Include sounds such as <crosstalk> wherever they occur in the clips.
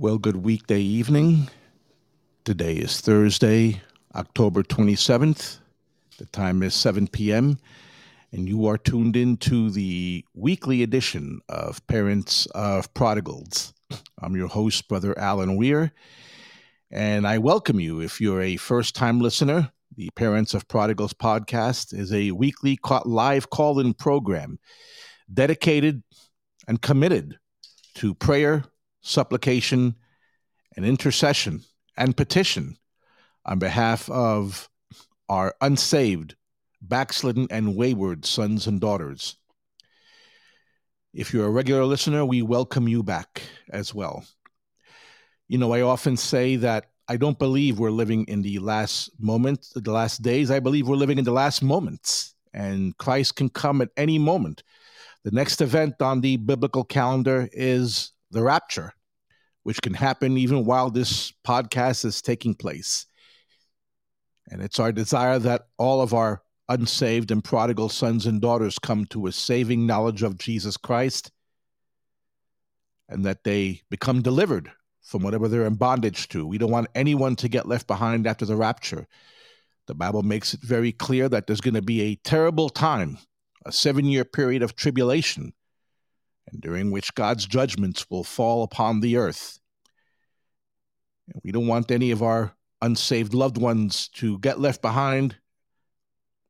Well, good weekday evening. Today is Thursday, October 27th. The time is 7 p.m., and you are tuned in to the weekly edition of Parents of Prodigals. I'm your host, Brother Alan Weir, and I welcome you if you're a first time listener. The Parents of Prodigals podcast is a weekly live call in program dedicated and committed to prayer, supplication, and intercession and petition on behalf of our unsaved, backslidden, and wayward sons and daughters. If you're a regular listener, we welcome you back as well. You know, I often say that I don't believe we're living in the last moment, the last days. I believe we're living in the last moments, and Christ can come at any moment. The next event on the biblical calendar is the rapture, which can happen even while this podcast is taking place. And it's our desire that all of our unsaved and prodigal sons and daughters come to a saving knowledge of Jesus Christ and that they become delivered from whatever they're in bondage to. We don't want anyone to get left behind after the rapture. The Bible makes it very clear that there's going to be a terrible time, a seven year period of tribulation and during which God's judgments will fall upon the earth. And we don't want any of our unsaved loved ones to get left behind,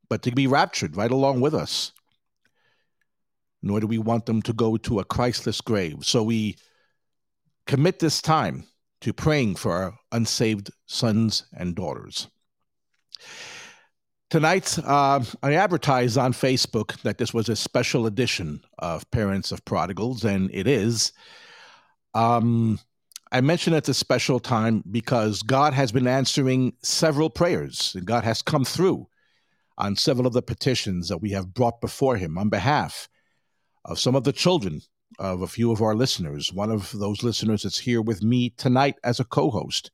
but to be raptured right along with us. Nor do we want them to go to a Christless grave. So we commit this time to praying for our unsaved sons and daughters. Tonight, uh, I advertised on Facebook that this was a special edition of Parents of Prodigals, and it is. Um, I mention it's a special time because God has been answering several prayers, and God has come through on several of the petitions that we have brought before Him on behalf of some of the children of a few of our listeners. One of those listeners is here with me tonight as a co host.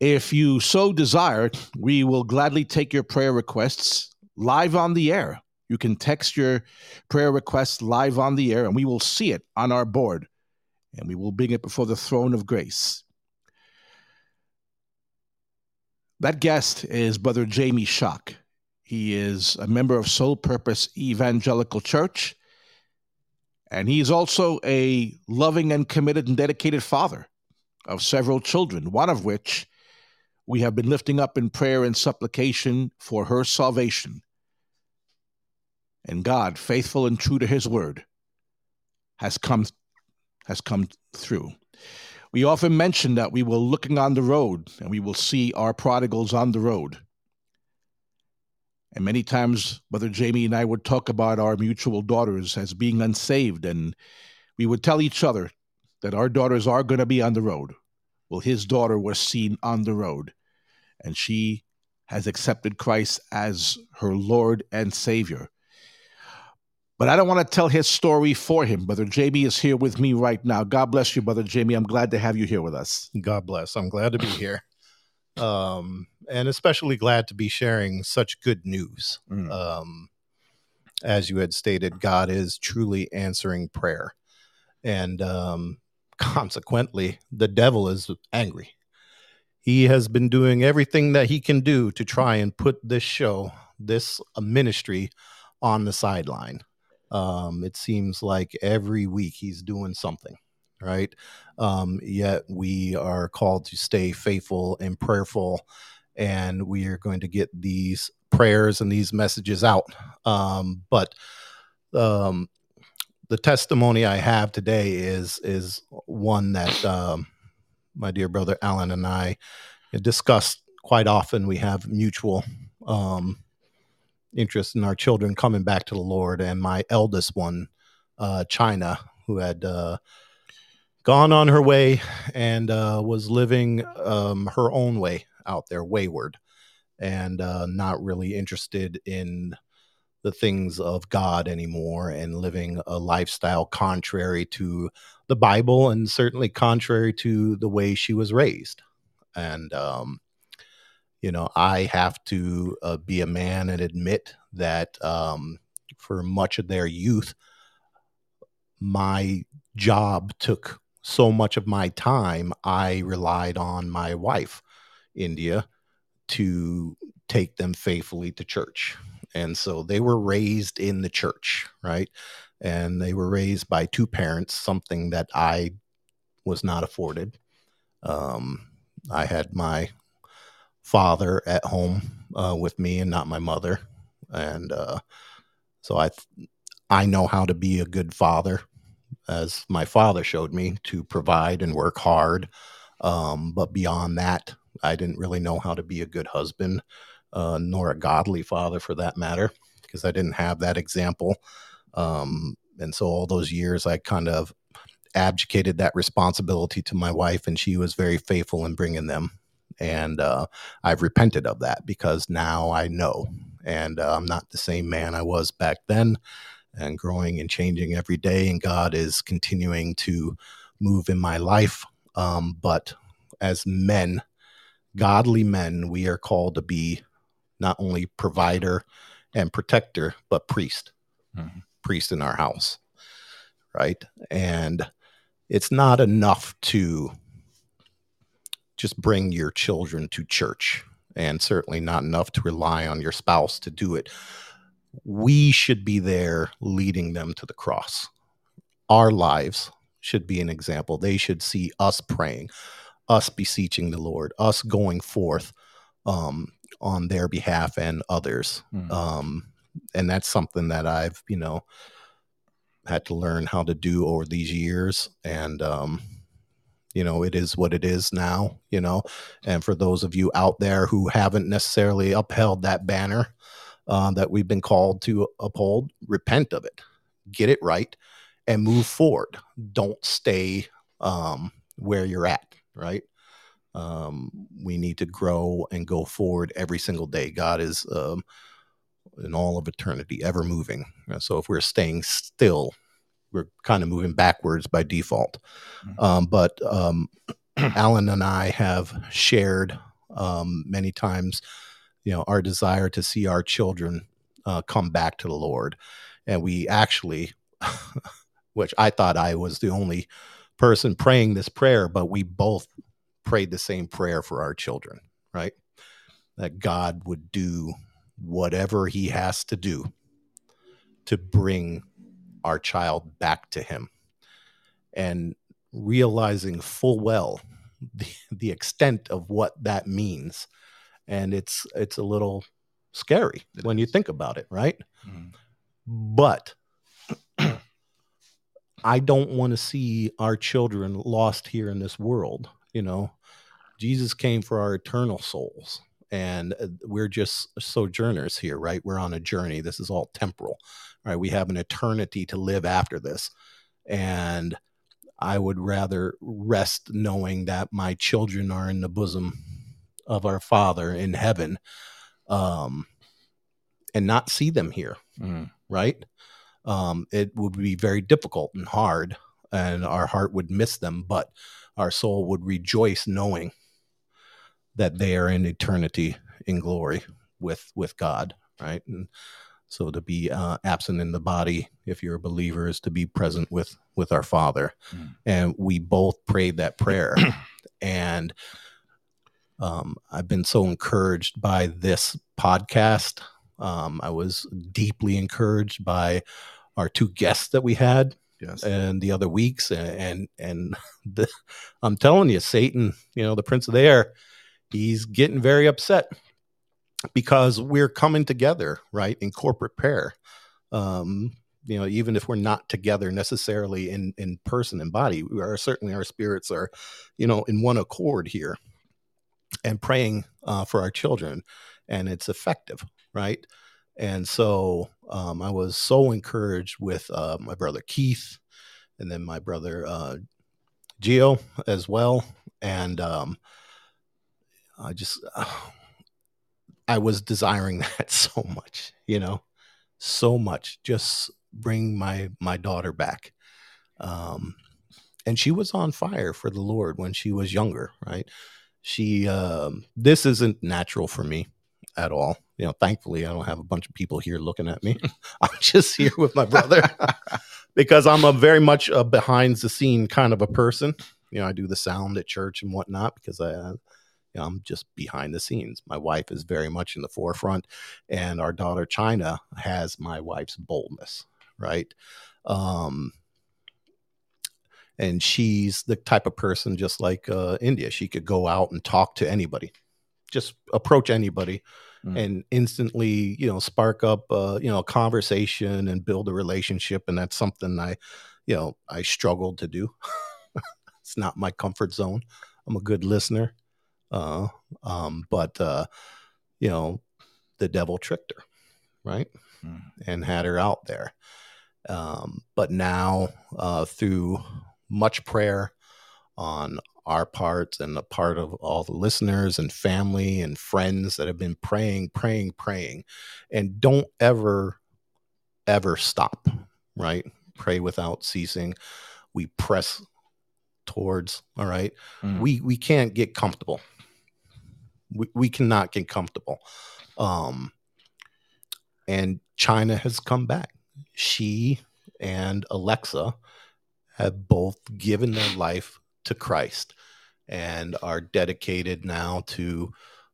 If you so desire, we will gladly take your prayer requests live on the air. You can text your prayer requests live on the air, and we will see it on our board, and we will bring it before the throne of grace. That guest is Brother Jamie Schock. He is a member of Soul Purpose Evangelical Church, and he is also a loving and committed and dedicated father of several children, one of which we have been lifting up in prayer and supplication for her salvation. And God, faithful and true to his word, has come has come through. We often mention that we will looking on the road and we will see our prodigals on the road. And many times, Brother Jamie and I would talk about our mutual daughters as being unsaved, and we would tell each other that our daughters are going to be on the road. Well, his daughter was seen on the road, and she has accepted Christ as her Lord and Savior. But I don't want to tell his story for him. Brother Jamie is here with me right now. God bless you, Brother Jamie. I'm glad to have you here with us. God bless. I'm glad to be here. Um, and especially glad to be sharing such good news. Mm. Um, as you had stated, God is truly answering prayer. And um, consequently, the devil is angry. He has been doing everything that he can do to try and put this show, this ministry, on the sideline. Um, it seems like every week he's doing something, right? Um, yet we are called to stay faithful and prayerful, and we are going to get these prayers and these messages out. Um, but um, the testimony I have today is is one that um, my dear brother Alan and I discuss quite often. We have mutual um, interest in our children coming back to the Lord, and my eldest one, uh, China, who had uh, gone on her way and uh, was living um, her own way out there, wayward, and uh, not really interested in the things of God anymore and living a lifestyle contrary to the Bible and certainly contrary to the way she was raised. And, um, you know, I have to uh, be a man and admit that um, for much of their youth, my job took so much of my time I relied on my wife, India, to take them faithfully to church. And so they were raised in the church, right? And they were raised by two parents, something that I was not afforded. Um, I had my father at home uh, with me and not my mother. And uh, so I, I know how to be a good father, as my father showed me, to provide and work hard. Um, but beyond that, I didn't really know how to be a good husband, uh, nor a godly father for that matter, because I didn't have that example. Um, and so all those years, I kind of abdicated that responsibility to my wife, and she was very faithful in bringing them. And uh, I've repented of that because now I know, and uh, I'm not the same man I was back then, and growing and changing every day. And God is continuing to move in my life. Um, but as men, godly men, we are called to be not only provider and protector, but priest, mm-hmm. priest in our house. Right. And it's not enough to just bring your children to church, and certainly not enough to rely on your spouse to do it. We should be there leading them to the cross. Our lives should be an example. They should see us praying, us beseeching the Lord, us going forth um, on their behalf and others. Mm. Um, and that's something that I've, you know, had to learn how to do over these years. And, um, you know, it is what it is now, you know. And for those of you out there who haven't necessarily upheld that banner uh, that we've been called to uphold, repent of it, get it right, and move forward. Don't stay um, where you're at, right? Um, we need to grow and go forward every single day. God is um, in all of eternity, ever moving. So if we're staying still, we're kind of moving backwards by default. Mm-hmm. Um, but um, <clears throat> Alan and I have shared um, many times, you know, our desire to see our children uh, come back to the Lord, and we actually, <laughs> which I thought I was the only person praying this prayer, but we both prayed the same prayer for our children, right? That God would do whatever he has to do to bring our child back to him and realizing full well <laughs> the, the extent of what that means and it's it's a little scary it when is. you think about it right mm. but <clears throat> i don't want to see our children lost here in this world you know jesus came for our eternal souls and uh, we're just sojourners here right? We're on a journey. This is all temporal right? We have an eternity to live after this. And i would rather rest knowing that my children are in the bosom of our father in heaven um and not see them here mm. right? Um it would be very difficult and hard and our heart would miss them but our soul would rejoice knowing that they are in eternity in glory with with God, right? And so to be uh, absent in the body, if you're a believer, is to be present with with our Father. Mm. And we both prayed that prayer, <clears throat> and um, I've been so encouraged by this podcast. Um, I was deeply encouraged by our two guests that we had yes. and the other weeks and and, <laughs> the, I'm telling you Satan you know the prince of the air he's getting very upset because we're coming together, right, in corporate prayer. Um, you know, even if we're not together necessarily in in person and body, we are certainly our spirits are, you know, in one accord here, and praying uh, for our children, and it's effective, right? And so um, I was so encouraged with uh, my brother Keith, and then my brother uh, Geo as well, and um, I just uh, I was desiring <laughs> that so much, you know, so much. Just bring my my daughter back. Um, and she was on fire for the Lord when she was younger, right? She um, this isn't natural for me. At all. You know, thankfully, I don't have a bunch of people here looking at me. <laughs> I'm just here with my brother <laughs> because I'm a very much a behind the scene kind of a person. You know, I do the sound at church and whatnot because I, you know, I'm just behind the scenes. My wife is very much in the forefront, and our daughter China has my wife's boldness, right? Um, and she's the type of person just like uh, India. She could go out and talk to anybody, just approach anybody, mm. and instantly, you know, spark up, uh, you know, a conversation and build a relationship. And that's something I, you know, I struggled to do. <laughs> it's not my comfort zone. I'm a good listener, uh, um, but uh, you know, the devil tricked her, right, mm. and had her out there. Um, but now, uh, through much prayer on our part and the part of all the listeners and family and friends that have been praying, praying, praying. And don't ever, ever stop, right? Pray without ceasing. We press towards, all right? Mm. We we can't get comfortable. We we cannot get comfortable. Um and China has come back. She and Alexa have both given their life to Christ and are dedicated now to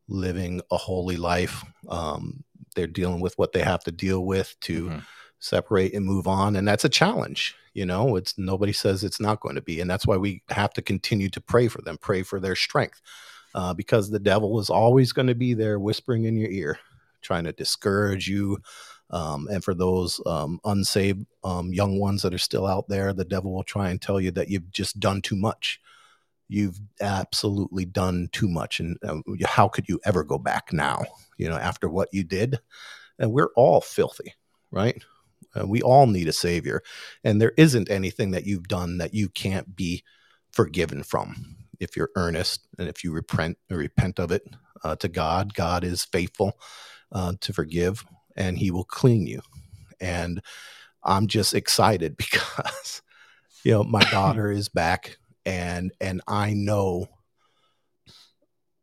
living a holy life. Um, they're dealing with what they have to deal with to mm-hmm. separate and move on, and that's a challenge. You know, it's nobody says it's not going to be, and that's why we have to continue to pray for them, pray for their strength, uh, because the devil is always going to be there whispering in your ear, trying to discourage you, um, and for those um, unsaved um, young ones that are still out there, the devil will try and tell you that you've just done too much. You've absolutely done too much. And uh, how could you ever go back now, you know, after what you did? And we're all filthy, right? Uh, we all need a savior. And there isn't anything that you've done that you can't be forgiven from if you're earnest and if you repent repent of it uh, to God. God is faithful uh, to forgive and he will clean you. And I'm just excited <laughs> because you know my daughter is back and and I know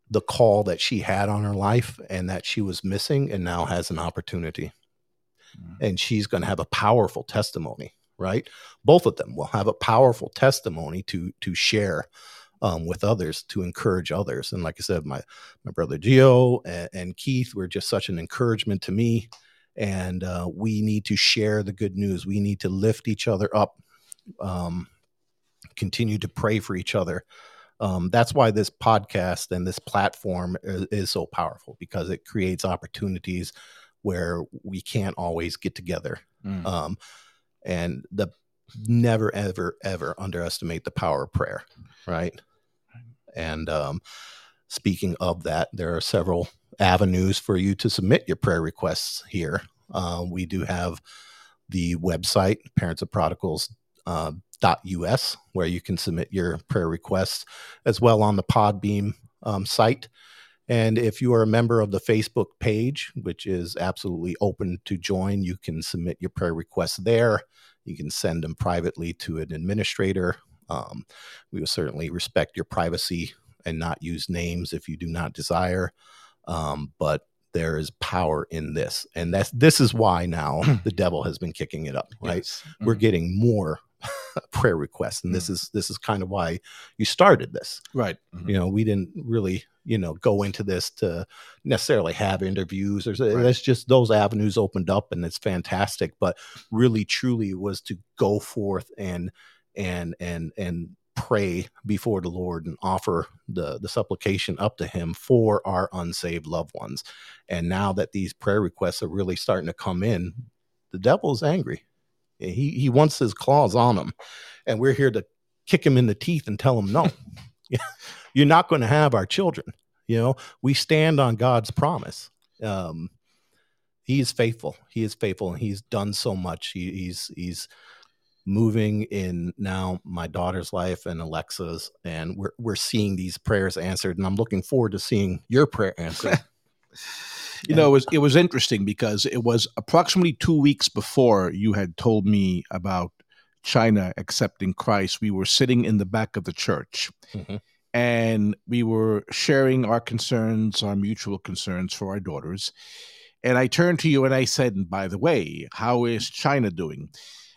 the call that she had on her life and that she was missing and now has an opportunity. Mm. And she's going to have a powerful testimony, right? Both of them will have a powerful testimony to to share um, with others to encourage others. And like I said, my my brother Gio and, and Keith were just such an encouragement to me and uh, we need to share the good news. We need to lift each other up, um, continue to pray for each other. Um, that's why this podcast and this platform is, is, so powerful because it creates opportunities where we can't always get together. Mm. Um, and the never, ever, ever underestimate the power of prayer, right? And um, speaking of that, there are several avenues for you to submit your prayer requests here. Uh, we do have the website, Parents of Prodigals. Uh, .us where you can submit your prayer requests as well on the Podbean um, site and if you are a member of the facebook page which is absolutely open to join you can submit your prayer requests there you can send them privately to an administrator um, we will certainly respect your privacy and not use names if you do not desire um, but there is power in this, and that's this is why now <clears throat> the devil has been kicking it up. Right, yes. mm-hmm. we're getting more <laughs> prayer requests, and mm-hmm. this is this is kind of why you started this. Right, mm-hmm. you know, we didn't really you know go into this to necessarily have interviews or right. that's just those avenues opened up and it's fantastic but really truly was to go forth and and and and pray before the Lord and offer the, the supplication up to Him for our unsaved loved ones. And now that these prayer requests are really starting to come in, the devil is angry. He, he wants his claws on them. And we're here to kick him in the teeth and tell him, no, <laughs> you're not going to have our children. You know, we stand on God's promise. Um, he is faithful. He is faithful, and he's done so much. He, he's he's moving in now my daughter's life and Alexa's, and we're we're seeing these prayers answered, and I'm looking forward to seeing your prayer answered. <laughs> you know, it was it was interesting because it was approximately two weeks before you had told me about China accepting Christ. We were sitting in the back of the church, mm-hmm. and we were sharing our concerns, our mutual concerns for our daughters. And I turned to you and I said, and by the way, how is China doing?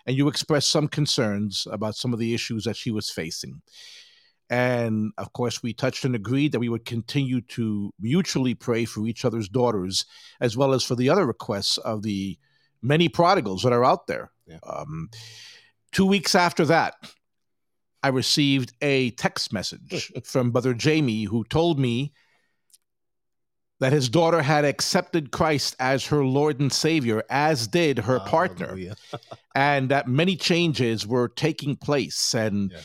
And you expressed some concerns about some of the issues that she was facing. And of course, we touched and agreed that we would continue to mutually pray for each other's daughters, as well as for the other requests of the many prodigals that are out there. Yeah. Um, two weeks after that, I received a text message <laughs> from Brother Jamie who told me that his daughter had accepted Christ as her Lord and Savior, as did her partner, <laughs> and that many changes were taking place. And yeah.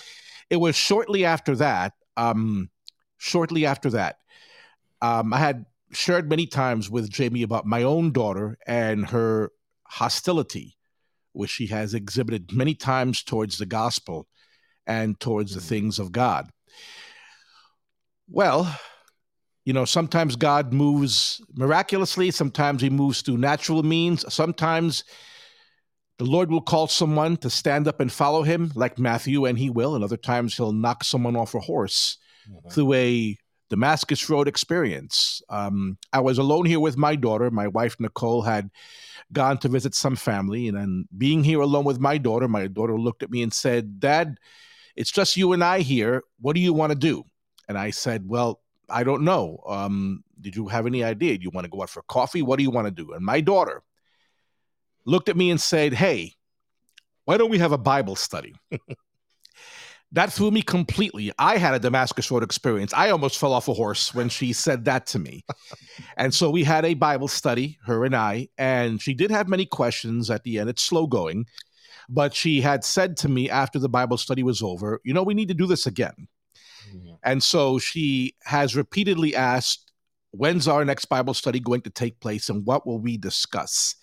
it was shortly after that, um, shortly after that, um, I had shared many times with Jamie about my own daughter and her hostility, which she has exhibited many times towards the gospel and towards the mm. things of God. Well, you know, sometimes God moves miraculously, sometimes he moves through natural means, sometimes the Lord will call someone to stand up and follow him, like Matthew, and he will, and other times he'll knock someone off a horse mm-hmm. through a Damascus Road experience. Um, I was alone here with my daughter. My wife, Nicole, had gone to visit some family, and then being here alone with my daughter, my daughter looked at me and said, Dad, it's just you and I here. What do you want to do? And I said, Well, I don't know. Um, did you have any idea? Do you want to go out for coffee? What do you want to do? And my daughter looked at me and said, Hey, why don't we have a Bible study? <laughs> that threw me completely. I had a Damascus Road experience. I almost fell off a horse when she said that to me. <laughs> and so we had a Bible study, her and I, and she did have many questions at the end. It's slow going, but she had said to me after the Bible study was over, You know, we need to do this again. And so she has repeatedly asked, when's our next Bible study going to take place and what will we discuss?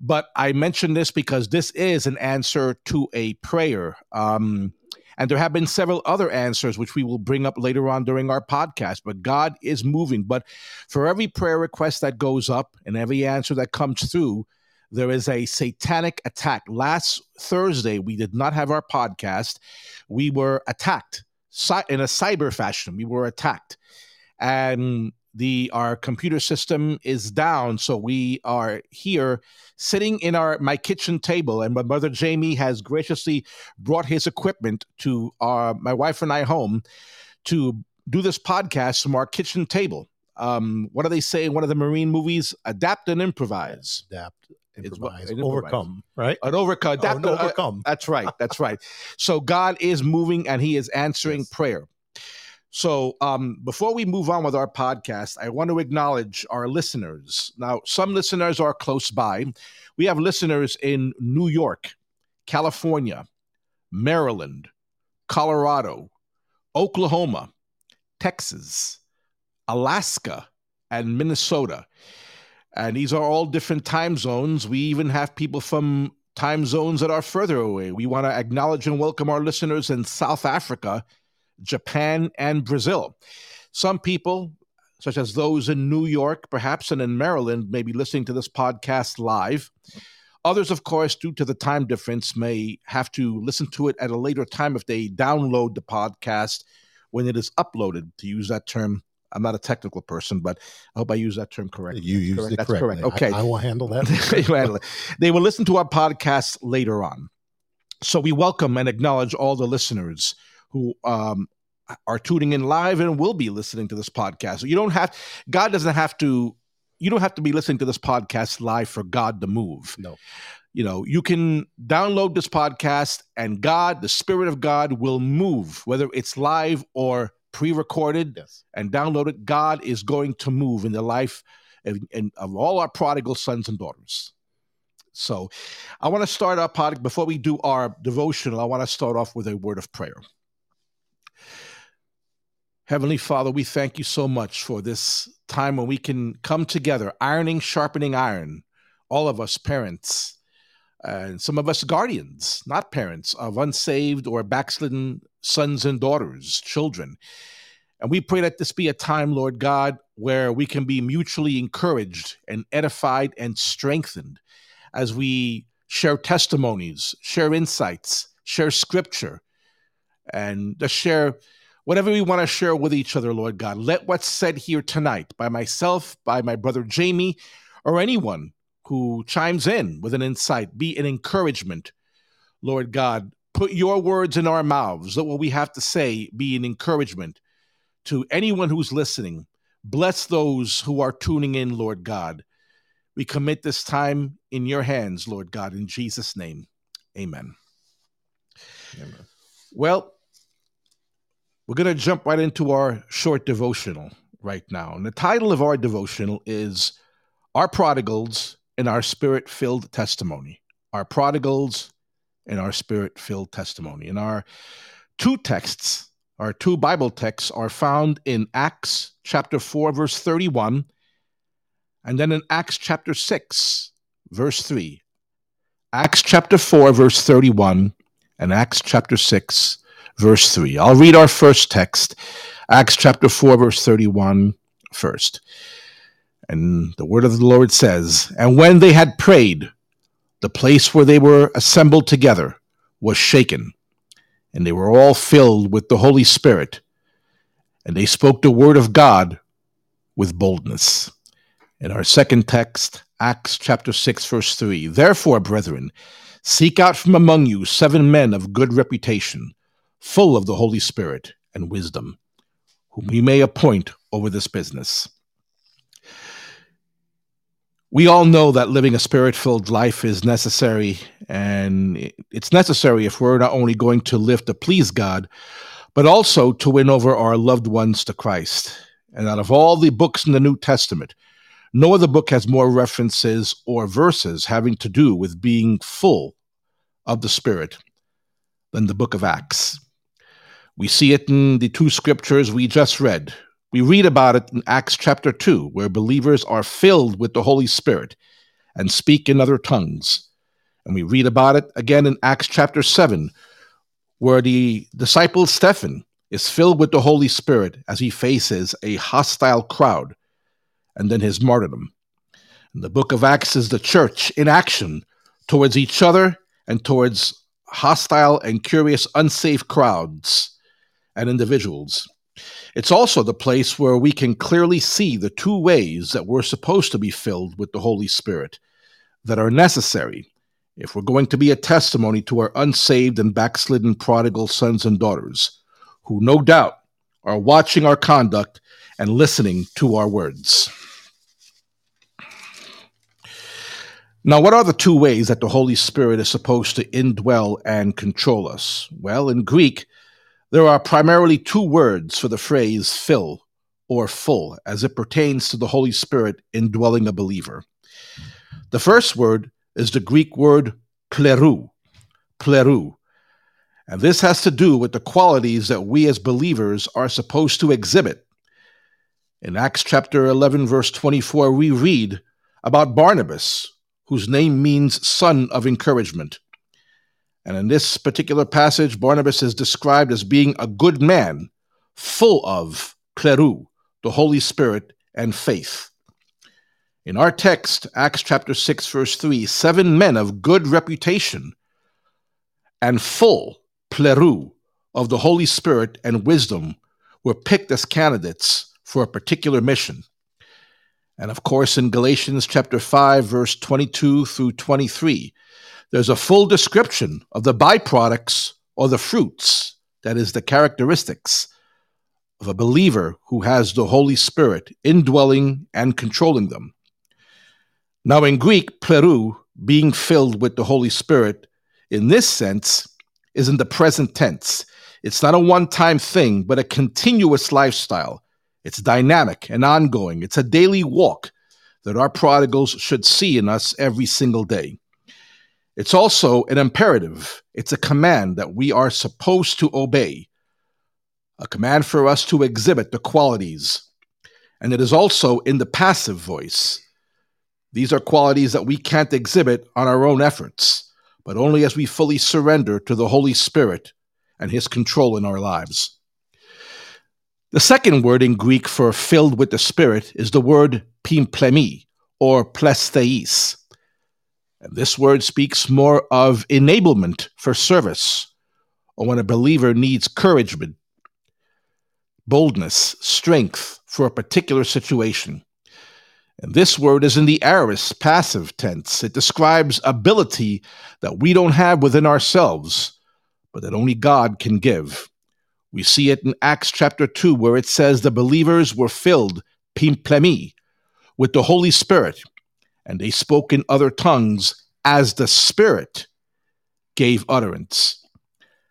But I mention this because this is an answer to a prayer. Um, and there have been several other answers, which we will bring up later on during our podcast. But God is moving. But for every prayer request that goes up and every answer that comes through, there is a satanic attack. Last Thursday, we did not have our podcast. We were attacked in a cyber fashion. We were attacked, and the our computer system is down. So we are here sitting in our my kitchen table, and my mother Jamie has graciously brought his equipment to our my wife and I home to do this podcast from our kitchen table. Um, what do they say in one of the Marine movies? Adapt and improvise. Adapt improvise, overcome, right? An overcome, oh, no, overcome. Uh, that's right. <laughs> That's right. So God is moving and He is answering yes. prayer. So um, before we move on with our podcast, I want to acknowledge our listeners. Now, some listeners are close by. We have listeners in New York, California, Maryland, Colorado, Oklahoma, Texas, Alaska, and Minnesota. And these are all different time zones. We even have people from time zones that are further away. We want to acknowledge and welcome our listeners in South Africa, Japan, and Brazil. Some people, such as those in New York, perhaps, and in Maryland, may be listening to this podcast live. Others, of course, due to the time difference, may have to listen to it at a later time if they download the podcast when it is uploaded, to use that term I'm not a technical person, but I hope I use that term correctly. You use correct? it That's correctly. correct. Okay, I, I will handle that. <laughs> they will listen to our podcast later on. So we welcome and acknowledge all the listeners who um, are tuning in live and will be listening to this podcast. You don't have God doesn't have to. You don't have to be listening to this podcast live for God to move. No you know, you can download this podcast and God, the Spirit of God, will move, whether it's live or pre-recorded yes. and downloaded, God is going to move in the life of, of all our prodigal sons and daughters. So I want to start our podcast before we do our devotional. I want to start off with a word of prayer. Heavenly Father, we thank you so much for this time when we can come together, ironing, sharpening iron, all of us parents, and some of us guardians, not parents, of unsaved or backslidden sons and daughters, children. And we pray that this be a time, Lord God, where we can be mutually encouraged and edified and strengthened as we share testimonies, share insights, share scripture, and just share whatever we want to share with each other, Lord God. Let what's said here tonight by myself, by my brother Jamie, or anyone who chimes in with an insight be an encouragement, Lord God. Put your words in our mouths. Let what we have to say be an encouragement to anyone who's listening. Bless those who are tuning in, Lord God. We commit this time in your hands, Lord God, in Jesus' name. Amen. Amen. Well, we're going to jump right into our short devotional right now. And the title of our devotional is Our Prodigals and Our Spirit Filled Testimony. Our Prodigals and Our Spirit Filled Testimony. And our two texts, our two Bible texts, are found in Acts chapter 4, verse 31, and then in Acts chapter 6, verse 3. Acts chapter 4, verse 31, and Acts chapter 6, verse 3. I'll read our first text, Acts chapter 4, verse 31, first. And the word of the Lord says, And when they had prayed, the place where they were assembled together was shaken, and they were all filled with the Holy Spirit, and they spoke the word of God with boldness. In our second text, Acts chapter 6, verse 3 Therefore, brethren, seek out from among you seven men of good reputation full of the Holy Spirit and wisdom, whom we may appoint over this business. We all know that living a spirit filled life is necessary, and it's necessary if we're not only going to live to please God, but also to win over our loved ones to Christ. And out of all the books in the New Testament, no other book has more references or verses having to do with being full of the Spirit than the book of Acts. We see it in the two scriptures we just read. We read about it in Acts chapter 2, where believers are filled with the Holy Spirit and speak in other tongues. And we read about it again in Acts chapter 7, where the disciple Stephen is filled with the Holy Spirit as he faces a hostile crowd and then his martyrdom. And the book of Acts is the church in action towards each other and towards hostile and curious unsafe crowds and individuals. It's also the place where we can clearly see the two ways that we're supposed to be filled with the Holy Spirit that are necessary if we're going to be a testimony to our unsaved and backslidden prodigal sons and daughters, who no doubt are watching our conduct and listening to our words. Now, what are the two ways that the Holy Spirit is supposed to indwell and control us? Well, in Greek, there are primarily two words for the phrase fill or full as it pertains to the Holy Spirit indwelling a believer. The first word is the Greek word plerou, plerou. And this has to do with the qualities that we as believers are supposed to exhibit. In Acts chapter 11, verse 24, we read about Barnabas, whose name means son of encouragement. And in this particular passage, Barnabas is described as being a good man, full of plerou, the Holy Spirit, and faith. In our text, Acts chapter 6, verse 3, seven men of good reputation and full pleru of the Holy Spirit and wisdom were picked as candidates for a particular mission. And of course, in Galatians chapter 5, verse 22 through 23, there's a full description of the byproducts or the fruits, that is, the characteristics of a believer who has the Holy Spirit indwelling and controlling them. Now, in Greek, plerou, being filled with the Holy Spirit, in this sense, is in the present tense. It's not a one time thing, but a continuous lifestyle. It's dynamic and ongoing. It's a daily walk that our prodigals should see in us every single day. It's also an imperative, it's a command that we are supposed to obey, a command for us to exhibit the qualities. And it is also in the passive voice. These are qualities that we can't exhibit on our own efforts, but only as we fully surrender to the Holy Spirit and His control in our lives. The second word in Greek for filled with the Spirit is the word pimplemi or plestheis. And this word speaks more of enablement for service, or when a believer needs encouragement. boldness, strength for a particular situation. And this word is in the aorist passive tense. It describes ability that we don't have within ourselves, but that only God can give. We see it in Acts chapter 2, where it says the believers were filled, pimplemi, with the Holy Spirit, and they spoke in other tongues as the Spirit gave utterance.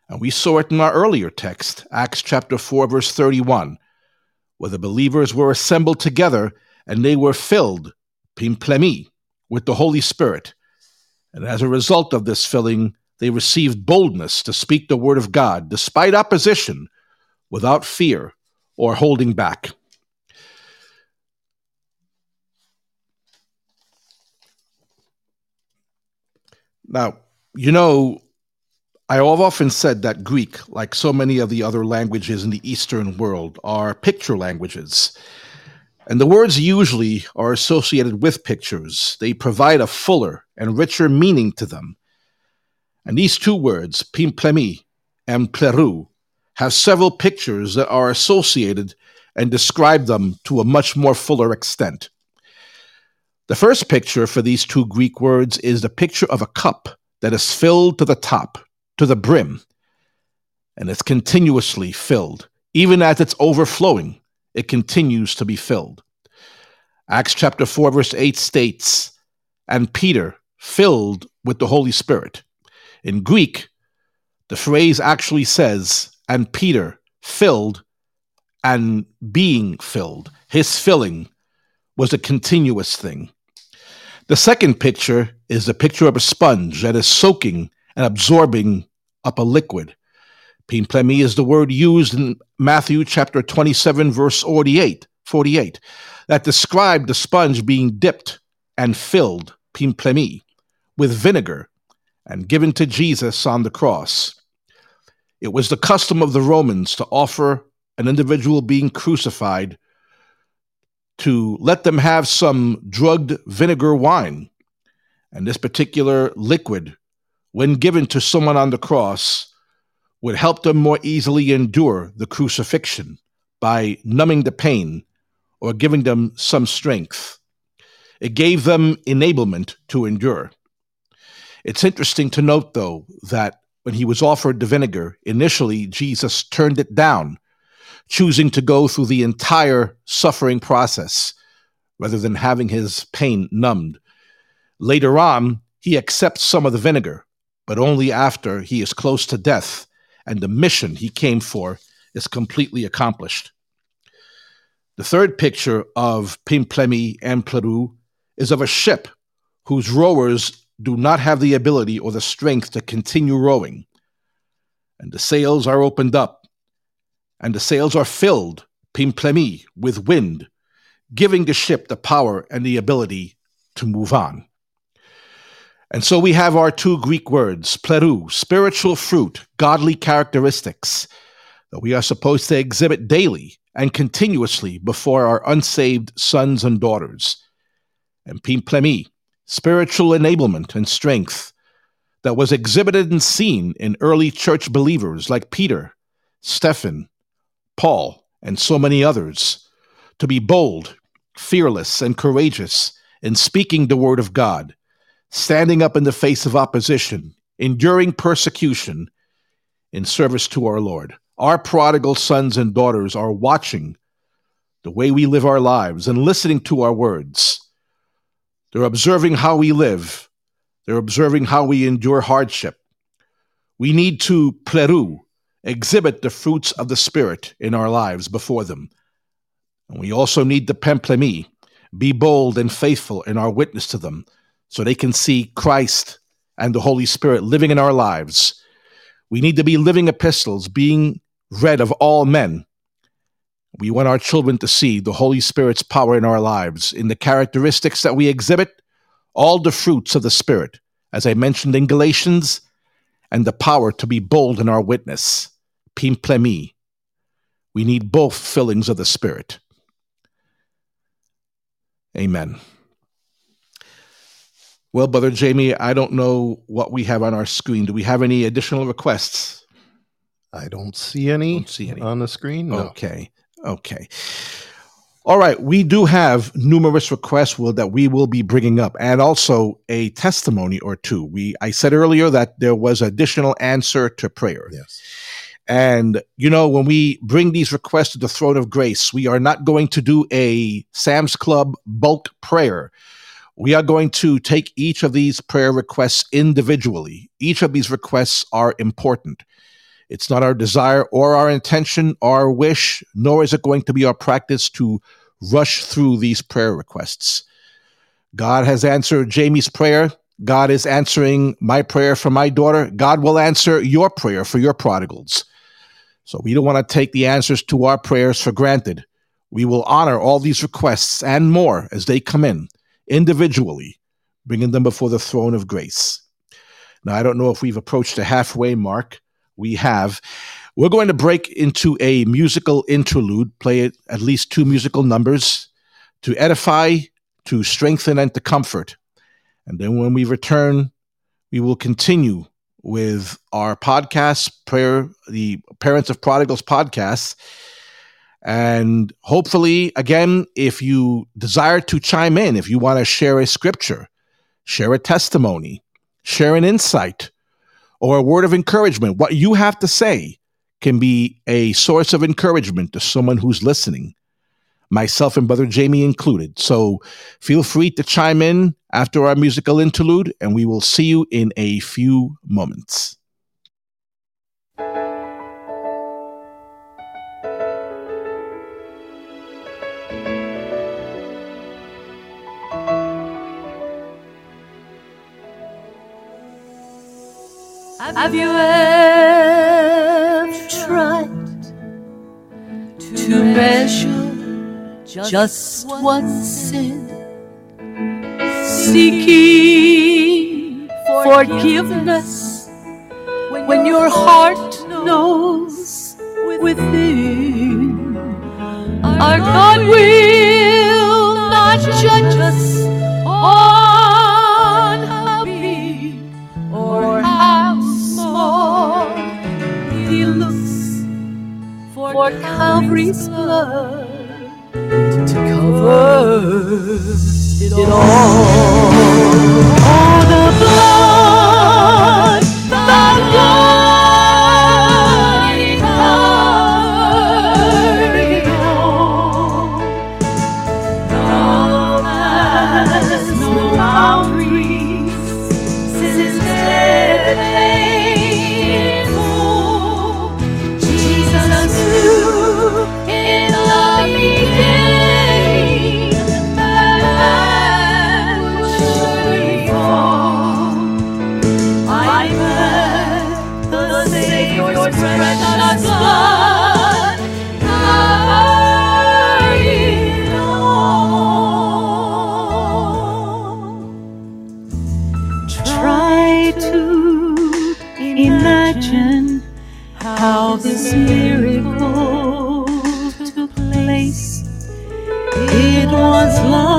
And we saw it in our earlier text, Acts chapter 4, verse 31, where the believers were assembled together and they were filled, pimplemi, with the Holy Spirit. And as a result of this filling, they received boldness to speak the word of God despite opposition, without fear or holding back. Now, you know, I have often said that Greek, like so many of the other languages in the Eastern world, are picture languages. And the words usually are associated with pictures. They provide a fuller and richer meaning to them. And these two words, pimplemi and pleru, have several pictures that are associated and describe them to a much more fuller extent. The first picture for these two Greek words is the picture of a cup that is filled to the top to the brim, and it's continuously filled. Even as it's overflowing, it continues to be filled. Acts chapter 4, verse 8 states, And Peter filled with the Holy Spirit. In Greek, the phrase actually says, And Peter filled and being filled. His filling was a continuous thing. The second picture is the picture of a sponge that is soaking and absorbing up a liquid. Pimplemi is the word used in Matthew chapter 27, verse 48, 48 that described the sponge being dipped and filled, pimplemi, with vinegar and given to Jesus on the cross. It was the custom of the Romans to offer an individual being crucified to let them have some drugged vinegar wine. And this particular liquid when given to someone on the cross, would help them more easily endure the crucifixion by numbing the pain or giving them some strength. It gave them enablement to endure. It's interesting to note, though, that when he was offered the vinegar, initially Jesus turned it down, choosing to go through the entire suffering process rather than having his pain numbed. Later on, he accepts some of the vinegar but only after he is close to death and the mission he came for is completely accomplished. The third picture of Pimplemi and Pleru is of a ship whose rowers do not have the ability or the strength to continue rowing. And the sails are opened up, and the sails are filled, Pimplemi, with wind, giving the ship the power and the ability to move on. And so we have our two Greek words, pleru, spiritual fruit, godly characteristics that we are supposed to exhibit daily and continuously before our unsaved sons and daughters. And pimplemi, spiritual enablement and strength that was exhibited and seen in early church believers like Peter, Stephen, Paul, and so many others, to be bold, fearless, and courageous in speaking the word of God standing up in the face of opposition, enduring persecution in service to our Lord. Our prodigal sons and daughters are watching the way we live our lives and listening to our words. They're observing how we live. They're observing how we endure hardship. We need to pleru, exhibit the fruits of the Spirit in our lives before them. And we also need the pemplemi, be bold and faithful in our witness to them so they can see Christ and the Holy Spirit living in our lives. We need to be living epistles being read of all men. We want our children to see the Holy Spirit's power in our lives, in the characteristics that we exhibit, all the fruits of the Spirit, as I mentioned in Galatians, and the power to be bold in our witness. Pimplemi. We need both fillings of the Spirit. Amen. Well, Brother Jamie, I don't know what we have on our screen. Do we have any additional requests? I don't see any. Don't see any on the screen. No. Okay. Okay. All right, we do have numerous requests will, that we will be bringing up, and also a testimony or two. We I said earlier that there was additional answer to prayer. Yes. And, you know, when we bring these requests to the throne of grace, we are not going to do a Sam's Club bulk prayer. We are going to take each of these prayer requests individually. Each of these requests are important. It's not our desire or our intention or our wish, nor is it going to be our practice to rush through these prayer requests. God has answered Jamie's prayer. God is answering my prayer for my daughter. God will answer your prayer for your prodigals. So we don't want to take the answers to our prayers for granted. We will honor all these requests and more as they come in individually, bringing them before the throne of grace. Now, I don't know if we've approached the halfway mark. We have. We're going to break into a musical interlude, play at least two musical numbers to edify, to strengthen, and to comfort. And then when we return, we will continue with our podcast, prayer, the Parents of Prodigals podcast. And hopefully, again, if you desire to chime in, if you want to share a scripture, share a testimony, share an insight, or a word of encouragement, what you have to say can be a source of encouragement to someone who's listening myself and Brother Jamie included. So feel free to chime in after our musical interlude, and we will see you in a few moments. Have you ever tried to measure just one sin, seeking forgiveness when your heart knows within. Our God will not judge us on how big or how small. He looks for Calvary's blood to cover it all. Oh, the blood, the blood, was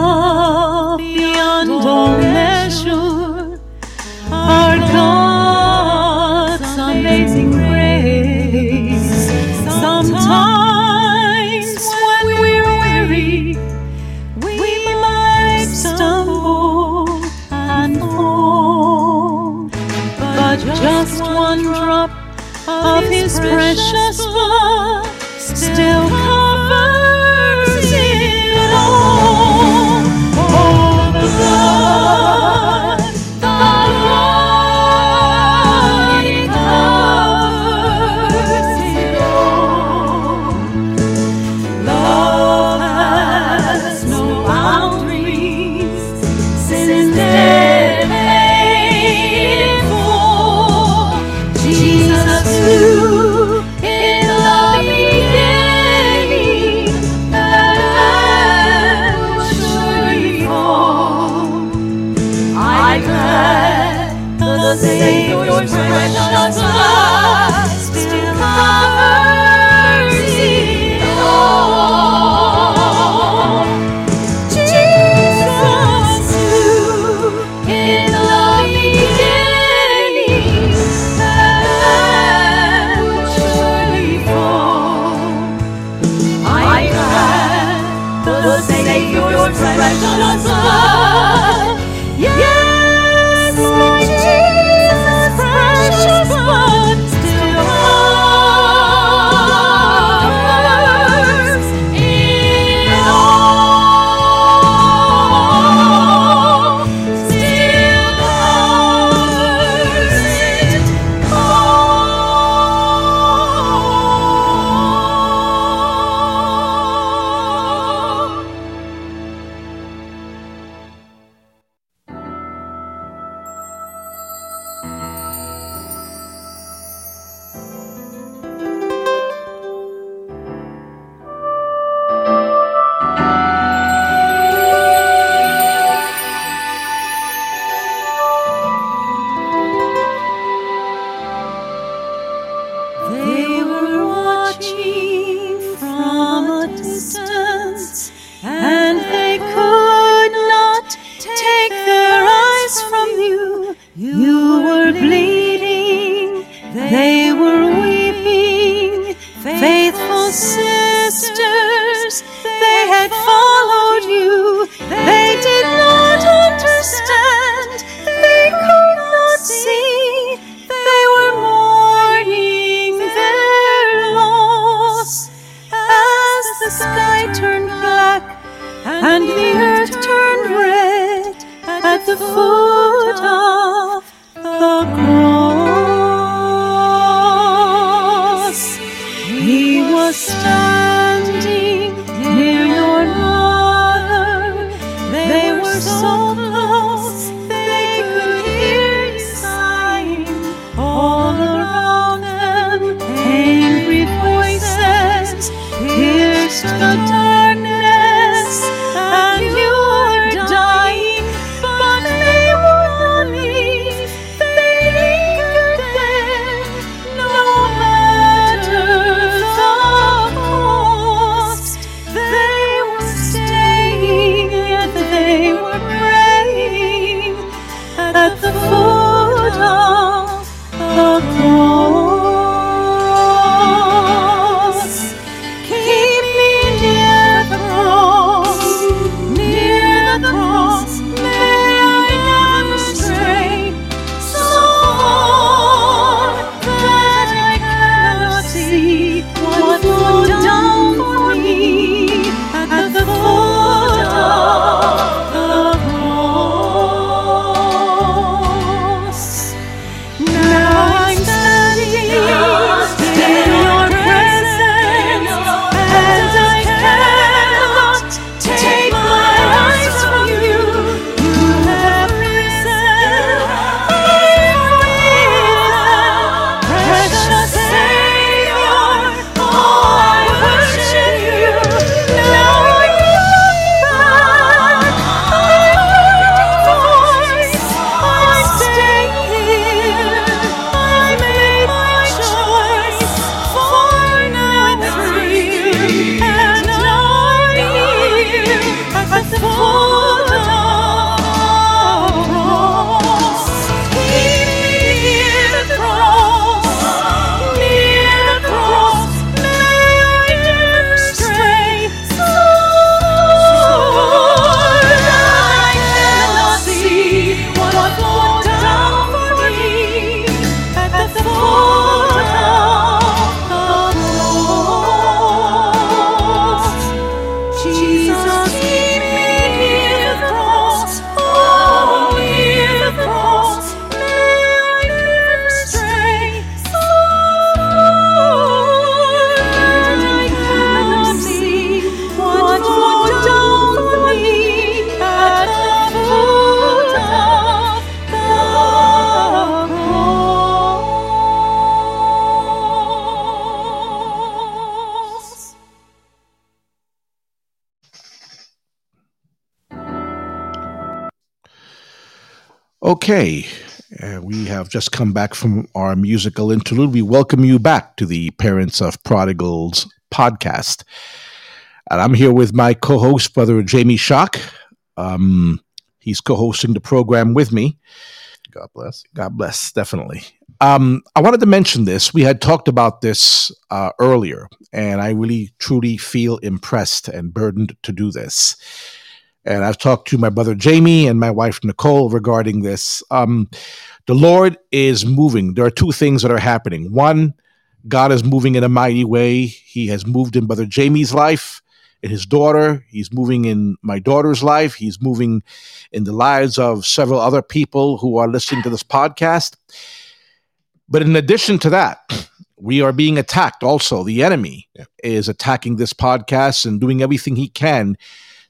You Okay. Uh, we have just come back from our musical interlude. We welcome you back to the Parents of Prodigals podcast. And I'm here with my co host, Brother Jamie Shock. Um, he's co hosting the program with me. God bless. God bless, definitely. Um, I wanted to mention this. We had talked about this uh, earlier, and I really, truly feel impressed and burdened to do this and I've talked to my brother Jamie and my wife Nicole regarding this. Um, the Lord is moving. There are two things that are happening. One, God is moving in a mighty way. He has moved in brother Jamie's life, in his daughter. He's moving in my daughter's life. He's moving in the lives of several other people who are listening to this podcast. But in addition to that, we are being attacked also. The enemy Yeah. is attacking this podcast and doing everything he can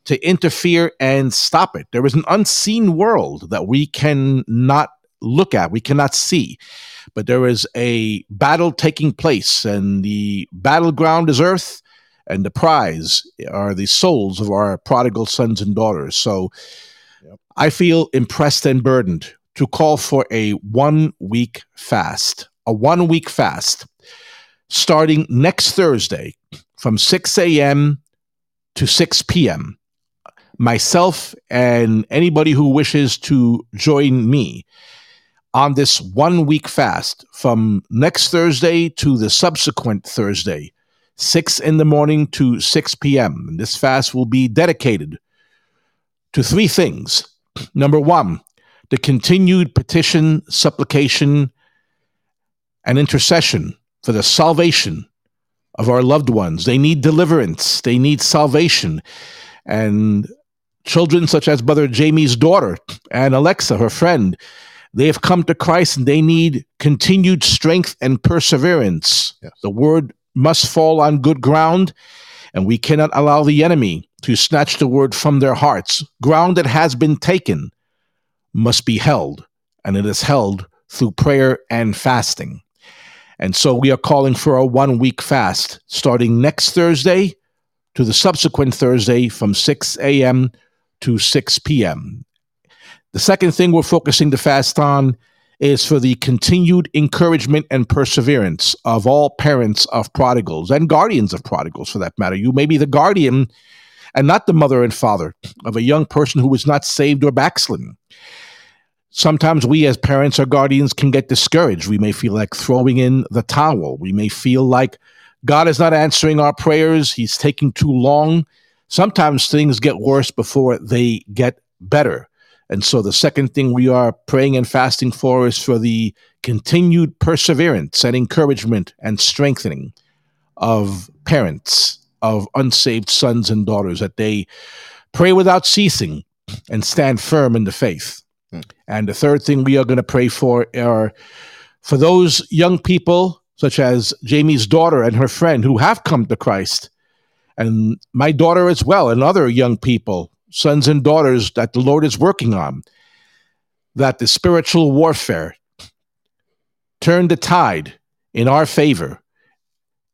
to interfere and stop it. There is an unseen world that we cannot look at, we cannot see. But there is a battle taking place, and the battleground is earth, and the prize are the souls of our prodigal sons and daughters. So Yep. I feel impressed and burdened to call for a one week fast, a one week fast starting next Thursday from 6 a.m. to 6 p.m. Myself and anybody who wishes to join me on this one week fast from next Thursday to the subsequent Thursday, 6 in the morning to 6 p.m. This fast will be dedicated to three things. <clears throat> Number one, the continued petition, supplication, and intercession for the salvation of our loved ones. They need deliverance, they need salvation. And children such as Brother Jamie's daughter and Alexa, her friend, they have come to Christ and they need continued strength and perseverance. Yes. The word must fall on good ground, and we cannot allow the enemy to snatch the word from their hearts. Ground that has been taken must be held, and it is held through prayer and fasting. And so we are calling for a one week fast starting next Thursday to the subsequent Thursday from 6 a.m. to 6 p.m. The second thing we're focusing the fast on is for the continued encouragement and perseverance of all parents of prodigals and guardians of prodigals for that matter. You may be the guardian and not the mother and father of a young person who is not saved or backslidden. Sometimes we as parents or guardians can get discouraged. We may feel like throwing in the towel. We may feel like God is not answering our prayers. He's taking too long. Sometimes things get worse before they get better. And so the second thing we are praying and fasting for is for the continued perseverance and encouragement and strengthening of parents of unsaved sons and daughters that they pray without ceasing and stand firm in the faith. Hmm. And the third thing we are going to pray for are for those young people such as Jamie's daughter and her friend who have come to Christ and my daughter as well and other young people sons and daughters that the Lord is working on, that the spiritual warfare turn the tide in our favor,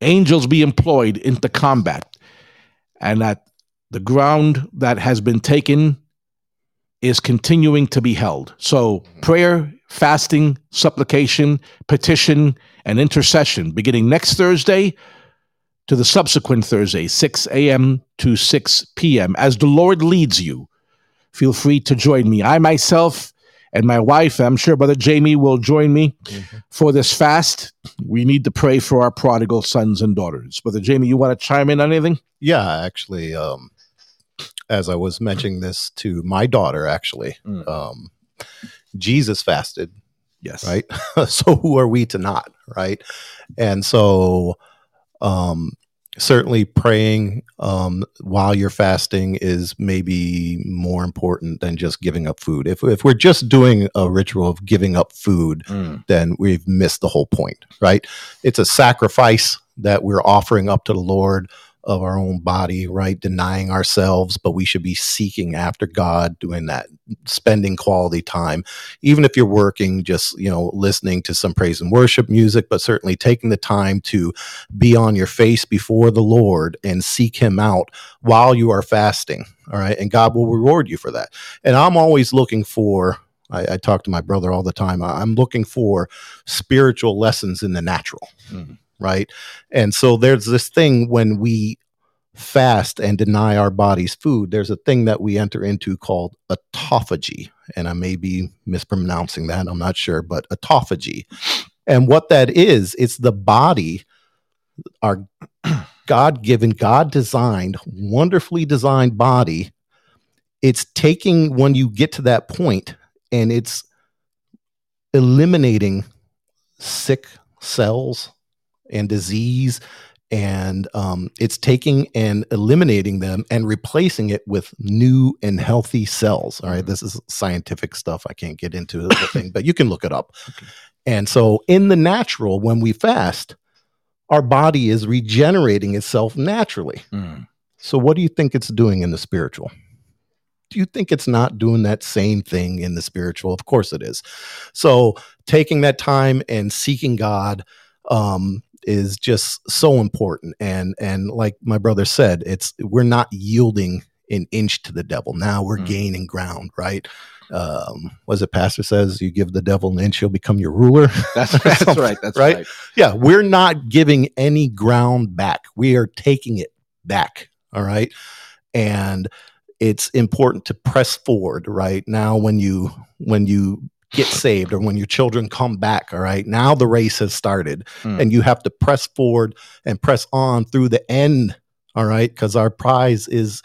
angels be employed into combat, and that the ground that has been taken is continuing to be held. So, mm-hmm. prayer, fasting, supplication, petition, and intercession beginning next Thursday to the subsequent Thursday, 6 a.m. to 6 p.m. As the Lord leads you, feel free to join me. I myself and my wife, I'm sure Brother Jamie will join me for this fast. We need to pray for our prodigal sons and daughters. Brother Jamie, you want to chime in on anything? Yeah, actually, um, as I was mentioning this to my daughter, actually, Mm. um, Jesus fasted, Yes. right? <laughs> so who are we to not, right? And so, um, certainly praying um, while you're fasting is maybe more important than just giving up food. If if we're just doing a ritual of giving up food, Mm. then we've missed the whole point, right? It's a sacrifice that we're offering up to the Lord of our own body, right? Denying ourselves, but we should be seeking after God, doing that, spending quality time. Even if you're working, just, you know, listening to some praise and worship music, but certainly taking the time to be on your face before the Lord and seek Him out while you are fasting. All right. And God will reward you for that. And I'm always looking for, I, I talk to my brother all the time. I- I'm looking for spiritual lessons in the natural, Mhm. Right? And so there's this thing when we fast and deny our bodies food, there's a thing that we enter into called autophagy. And I may be mispronouncing that, I'm not sure, but autophagy. And what that is, it's the body, our God given, God designed, wonderfully designed body it's taking when you get to that point and it's eliminating sick cells and disease and um, it's taking and eliminating them and replacing it with new and healthy cells. All right this is scientific stuff. I can't get into the thing <coughs> but you can look it up. Okay. and so in the natural when we fast our body is regenerating itself naturally. Mm. so what do you think it's doing in the spiritual? Do you think it's not doing that same thing in the spiritual? Of course it is. So taking that time and seeking god um, is just so important and and like my brother said it's we're not yielding an inch to the devil now we're Mm. gaining ground right um was it pastor says you give the devil an inch he'll become your ruler <laughs> That's, that's right. That's right? right. yeah we're not giving any ground back we are taking it back all right and it's important to press forward right now when you when you get saved or when your children come back all right? Now the race has started Mm. and you have to press forward and press on through the end all right? Because our prize is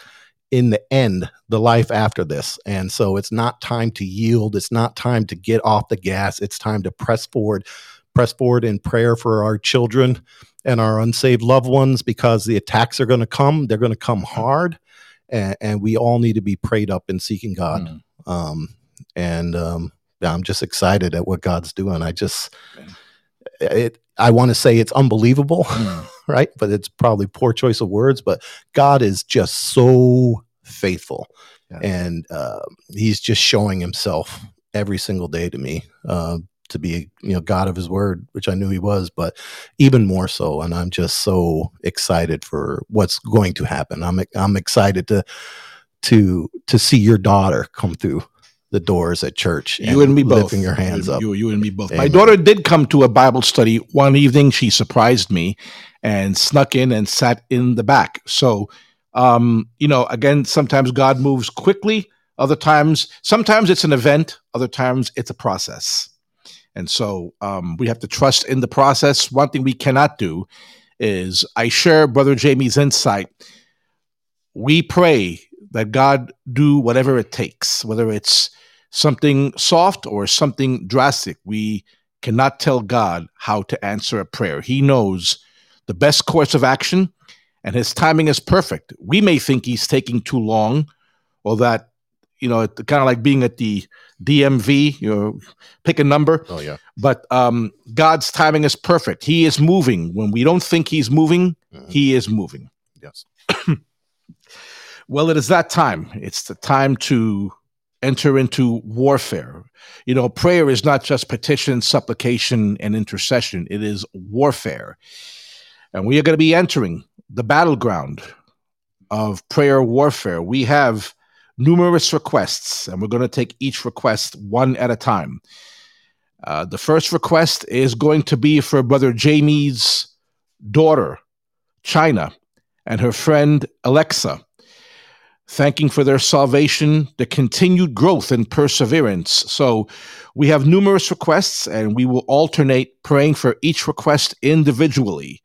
in the end the life after this. And so it's not time to yield. It's not time to get off the gas. It's time to press forward press forward in prayer for our children and our unsaved loved ones because the attacks are going to come. They're going to come hard and, and we all need to be prayed up in seeking god. Mm. um, and um, I'm just excited at what God's doing. I just, it, I want to say it's unbelievable, Mm. <laughs> right? But it's probably poor choice of words. But God is just so faithful, Yes. and uh, He's just showing Himself every single day to me. Uh, to be you know god of his word which i knew he was but even more so and i'm just so excited for what's going to happen i'm i'm excited to to to see your daughter come through the doors at church You and me both. lifting your hands you, up You, you and me both. My daughter did come to a Bible study one evening. She surprised me and snuck in and sat in the back. So, um, you know, again, sometimes God moves quickly. Other times, sometimes it's an event. Other times, it's a process. And so um, we have to trust in the process. One thing we cannot do is I share Brother Jamie's insight. We pray that God do whatever it takes, whether it's something soft or something drastic. We cannot tell God how to answer a prayer. He knows the best course of action, and his timing is perfect. We may think he's taking too long, or that, you know, kind of like being at the DMV, you know, pick a number, oh yeah but um, God's timing is perfect. He is moving. When we don't think he's moving, Mhm. he is moving. yes <clears throat> Well, it is that time. It's the time to enter into warfare. You know, prayer is not just petition, supplication, and intercession, it is warfare. And we are going to be entering the battleground of prayer warfare. We have numerous requests, and we're going to take each request one at a time. Uh, the first request is going to be for Brother Jamie's daughter, China, and her friend Alexa thanking for their salvation, the continued growth and perseverance. So we have numerous requests, and we will alternate praying for each request individually.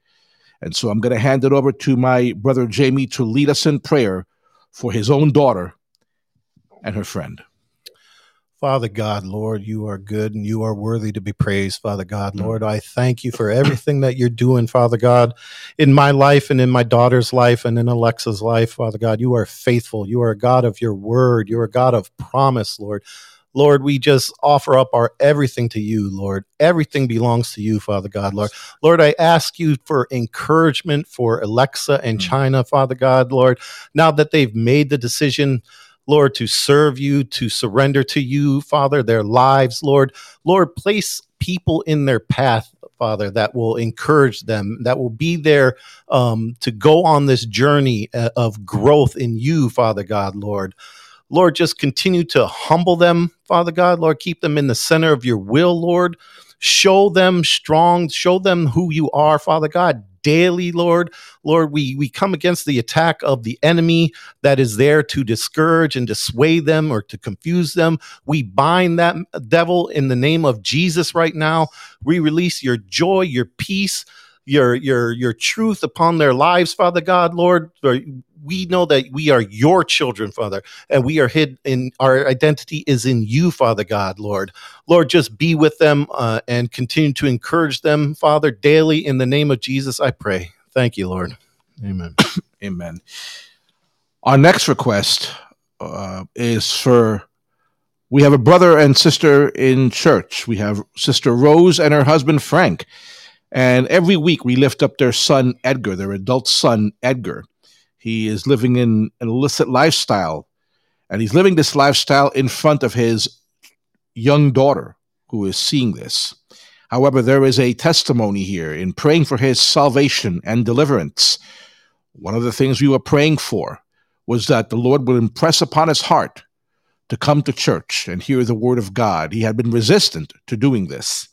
And so I'm going to hand it over to my brother Jamie to lead us in prayer for his own daughter and her friend. Father God, Lord, you are good and you are worthy to be praised, Father God. Mm. Lord, I thank you for everything that you're doing, Father God, in my life and in my daughter's life and in Alexa's life, Father God. You are faithful. You are a God of your word. You're a God of promise, Lord. Lord, we just offer up our everything to you, Lord. Everything belongs to you, Father God, Lord. Lord, I ask you for encouragement for Alexa and Mm. China, Father God, Lord. Now that they've made the decision, Lord, to serve you, to surrender to you, Father, their lives, Lord. Lord, place people in their path, Father, that will encourage them, that will be there um, to go on this journey uh, of growth in you, Father God, Lord. Lord, just continue to humble them, Father God. Lord, keep them in the center of your will, Lord. Show them strong, show them who you are, Father God, daily, Lord. Lord, we, we come against the attack of the enemy that is there to discourage and dissuade them or to confuse them. We bind that devil in the name of Jesus right now. We release your joy, your peace, your your your truth upon their lives, Father God, Lord. We know that we are your children, Father, and we are hid in our identity is in you, Father God, Lord. Lord, just be with them uh, and continue to encourage them, Father, daily. In the name of Jesus, I pray. Thank you, Lord. Amen. <coughs> Amen. Our next request uh, is for we have a brother and sister in church. We have Sister Rose and her husband Frank. And every week we lift up their son Edgar, their adult son Edgar. He is living in an illicit lifestyle, and he's living this lifestyle in front of his young daughter who is seeing this. However, there is a testimony here in praying for his salvation and deliverance. One of the things we were praying for was that the Lord would impress upon his heart to come to church and hear the word of God. He had been resistant to doing this.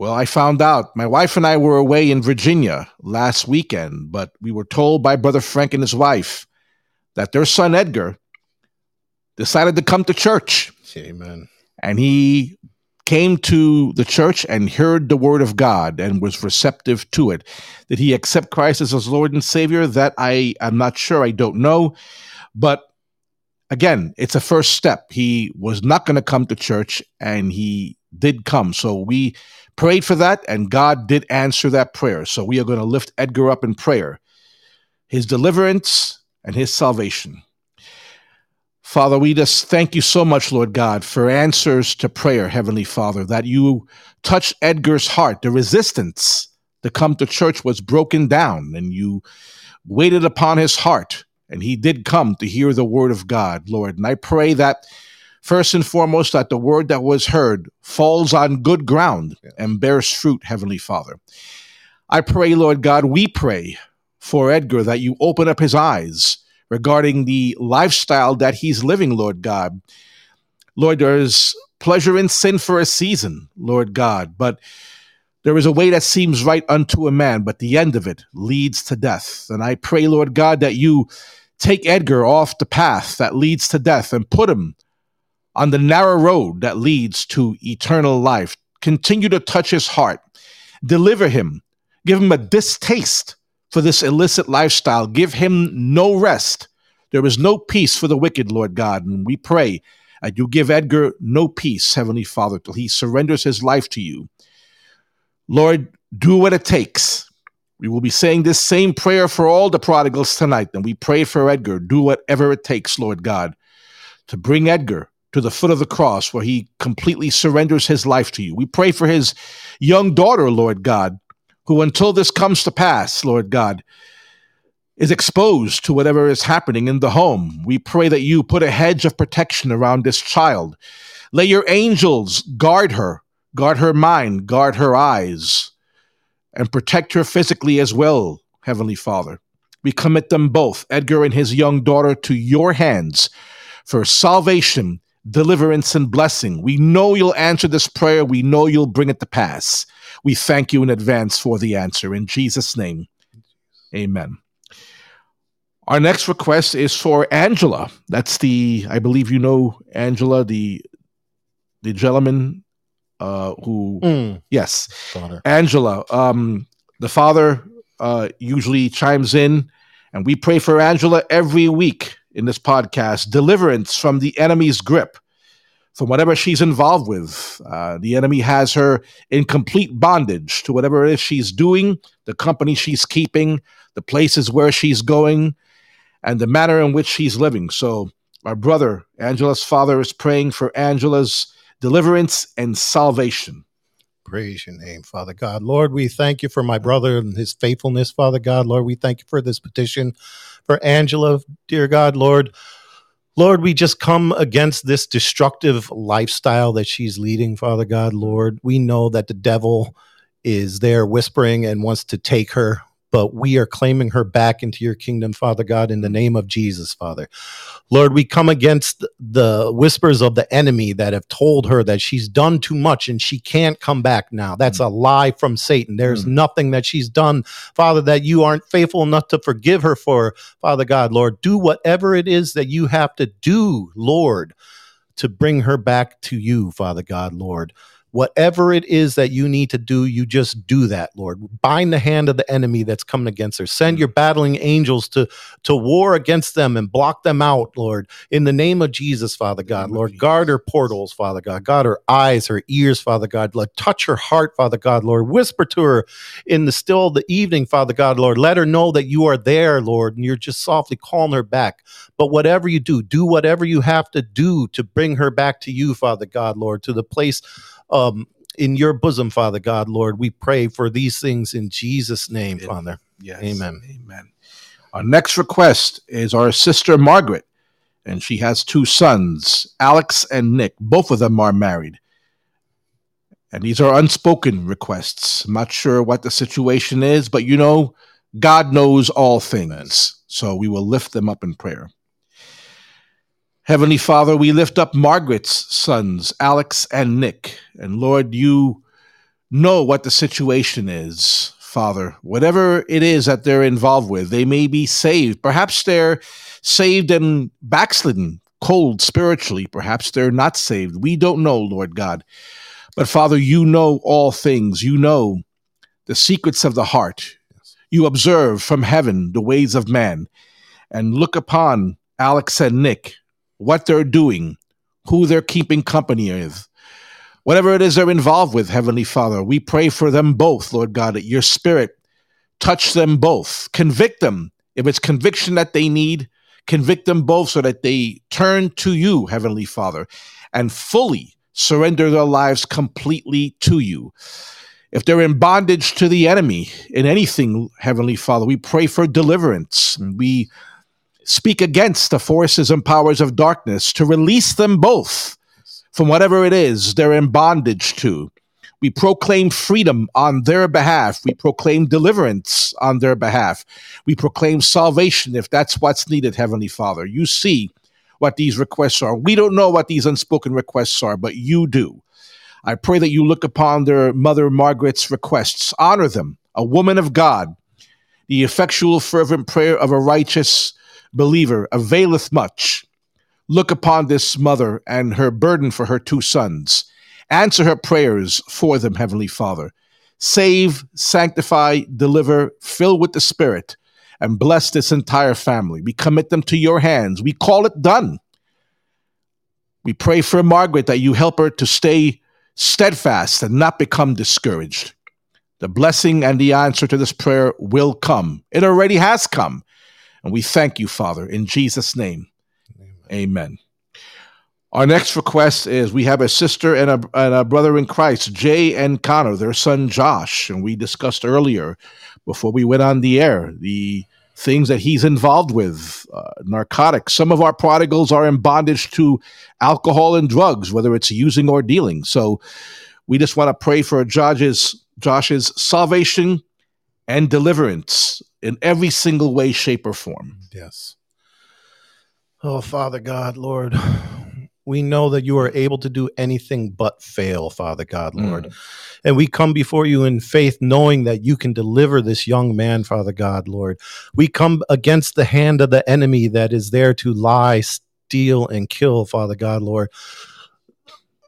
Well, I found out my wife and I were away in Virginia last weekend, but we were told by Brother Frank and his wife that their son Edgar decided to come to church. Amen. And he came to the church and heard the word of God and was receptive to it. Did he accept Christ as his Lord and Savior? That I am not sure. I don't know. But again, it's a first step. He was not going to come to church and he did come. So we prayed for that, and God did answer that prayer. So we are going to lift Edgar up in prayer, his deliverance and his salvation. Father, we just thank you so much, Lord God, for answers to prayer, Heavenly Father, that you touched Edgar's heart. The resistance to come to church was broken down, and you waited upon his heart, and he did come to hear the word of God, Lord. And I pray that First and foremost, that the word that was heard falls on good ground and bears fruit, Heavenly Father. I pray, Lord God, we pray for Edgar that you open up his eyes regarding the lifestyle that he's living, Lord God. Lord, there is pleasure in sin for a season, Lord God, but there is a way that seems right unto a man, but the end of it leads to death. And I pray, Lord God, that you take Edgar off the path that leads to death and put him on the narrow road that leads to eternal life. Continue to touch his heart, deliver him, give him a distaste for this illicit lifestyle, give him no rest. There is no peace for the wicked, Lord God, and we pray that you give Edgar no peace, Heavenly Father, till he surrenders his life to you. Lord, do what it takes. We will be saying this same prayer for all the prodigals tonight, and we pray for Edgar. Do whatever it takes, Lord God, to bring Edgar to the foot of the cross where he completely surrenders his life to you. We pray for his young daughter, Lord God, who until this comes to pass, Lord God, is exposed to whatever is happening in the home. We pray that you put a hedge of protection around this child. Let your angels guard her, guard her mind, guard her eyes, and protect her physically as well, Heavenly Father. We commit them both, Edgar and his young daughter, to your hands for salvation deliverance, and blessing. We know you'll answer this prayer. We know you'll bring it to pass. We thank you in advance for the answer. In Jesus' name, amen. Our next request is for Angela. That's the, I believe you know Angela, the the gentleman uh, who, Mm. yes, Daughter. Angela. Um, the father uh, usually chimes in, and we pray for Angela every week in this podcast deliverance from the enemy's grip, from whatever she's involved with. Uh, the enemy has her in complete bondage to whatever it is she's doing, the company she's keeping, the places where she's going, and the manner in which she's living. So, our brother, Angela's father, is praying for Angela's deliverance and salvation. Praise your name, Father God. Lord, we thank you for my brother and his faithfulness, Father God. Lord, we thank you for this petition for Angela, dear God, Lord. Lord, we just come against this destructive lifestyle that she's leading, Father God, Lord. We know that the devil is there whispering and wants to take her, but we are claiming her back into your kingdom, Father God, in the name of Jesus, Father. Lord, we come against the whispers of the enemy that have told her that she's done too much and she can't come back now. That's a lie from Satan. There's Mm. nothing that she's done, Father, that you aren't faithful enough to forgive her for, Father God, Lord. Do whatever it is that you have to do, Lord, to bring her back to you, Father God, Lord. Whatever it is that you need to do, you just do that, Lord. Bind the hand of the enemy that's coming against her. Send your battling angels to, to war against them and block them out, Lord. In the name of Jesus, Father God, Lord, guard her portals, Father God. God, her eyes, her ears, Father God. Lord, touch her heart, Father God, Lord. Whisper to her in the still of the evening, Father God, Lord. Let her know that you are there, Lord, and you're just softly calling her back. But whatever you do, do whatever you have to do to bring her back to you, Father God, Lord, to the place um, in your bosom, Father God, Lord. We pray for these things in Jesus' name, In- Father. Yes. Amen. Amen. Our next request is our sister Margaret, and she has two sons, Alex and Nick. Both of them are married. And these are unspoken requests. I'm not sure what the situation is, but you know, God knows all things. So we will lift them up in prayer. Heavenly Father, we lift up Margaret's sons, Alex and Nick. And Lord, you know what the situation is, Father. Whatever it is that they're involved with, they may be saved. Perhaps they're saved and backslidden, cold spiritually. Perhaps they're not saved. We don't know, Lord God. But Father, you know all things. You know the secrets of the heart. You observe from heaven the ways of man and look upon Alex and Nick, what they're doing, who they're keeping company with, whatever it is they're involved with, Heavenly Father. We pray for them both, Lord God, that your spirit touch them both, convict them. If it's conviction that they need, convict them both so that they turn to you, Heavenly Father, and fully surrender their lives completely to you. If they're in bondage to the enemy in anything, Heavenly Father, we pray for deliverance. We speak against the forces and powers of darkness to release them both from whatever it is they're in bondage to. We proclaim freedom on their behalf. We proclaim deliverance on their behalf. We proclaim salvation if that's what's needed, Heavenly Father. You see what these requests are. We don't know what these unspoken requests are, but you do. I pray that you look upon their mother Margaret's requests, honor them, a woman of God. The effectual, fervent prayer of a righteous believer availeth much. Look upon this mother and her burden for her two sons. Answer her prayers for them, Heavenly Father. Save, sanctify, deliver, fill with the Spirit, and bless this entire family. We commit them to your hands. We call it done. We pray for Margaret that you help her to stay steadfast and not become discouraged. The blessing and the answer to this prayer will come. It already has come. And we thank you, Father, in Jesus' name. Amen. Our next request is we have a sister and a, and a brother in Christ, Jay and Connor, their son Josh. And we discussed earlier, before we went on the air, the things that he's involved with uh, narcotics. Some of our prodigals are in bondage to alcohol and drugs, whether it's using or dealing. So we just want to pray for Josh's, Josh's salvation and deliverance in every single way, shape, or form. Yes. Oh, Father God, Lord, we know that you are able to do anything but fail, Father God, mm. Lord. And we come before you in faith, knowing that you can deliver this young man, Father God, Lord. We come against the hand of the enemy that is there to lie, steal, and kill, Father God, Lord.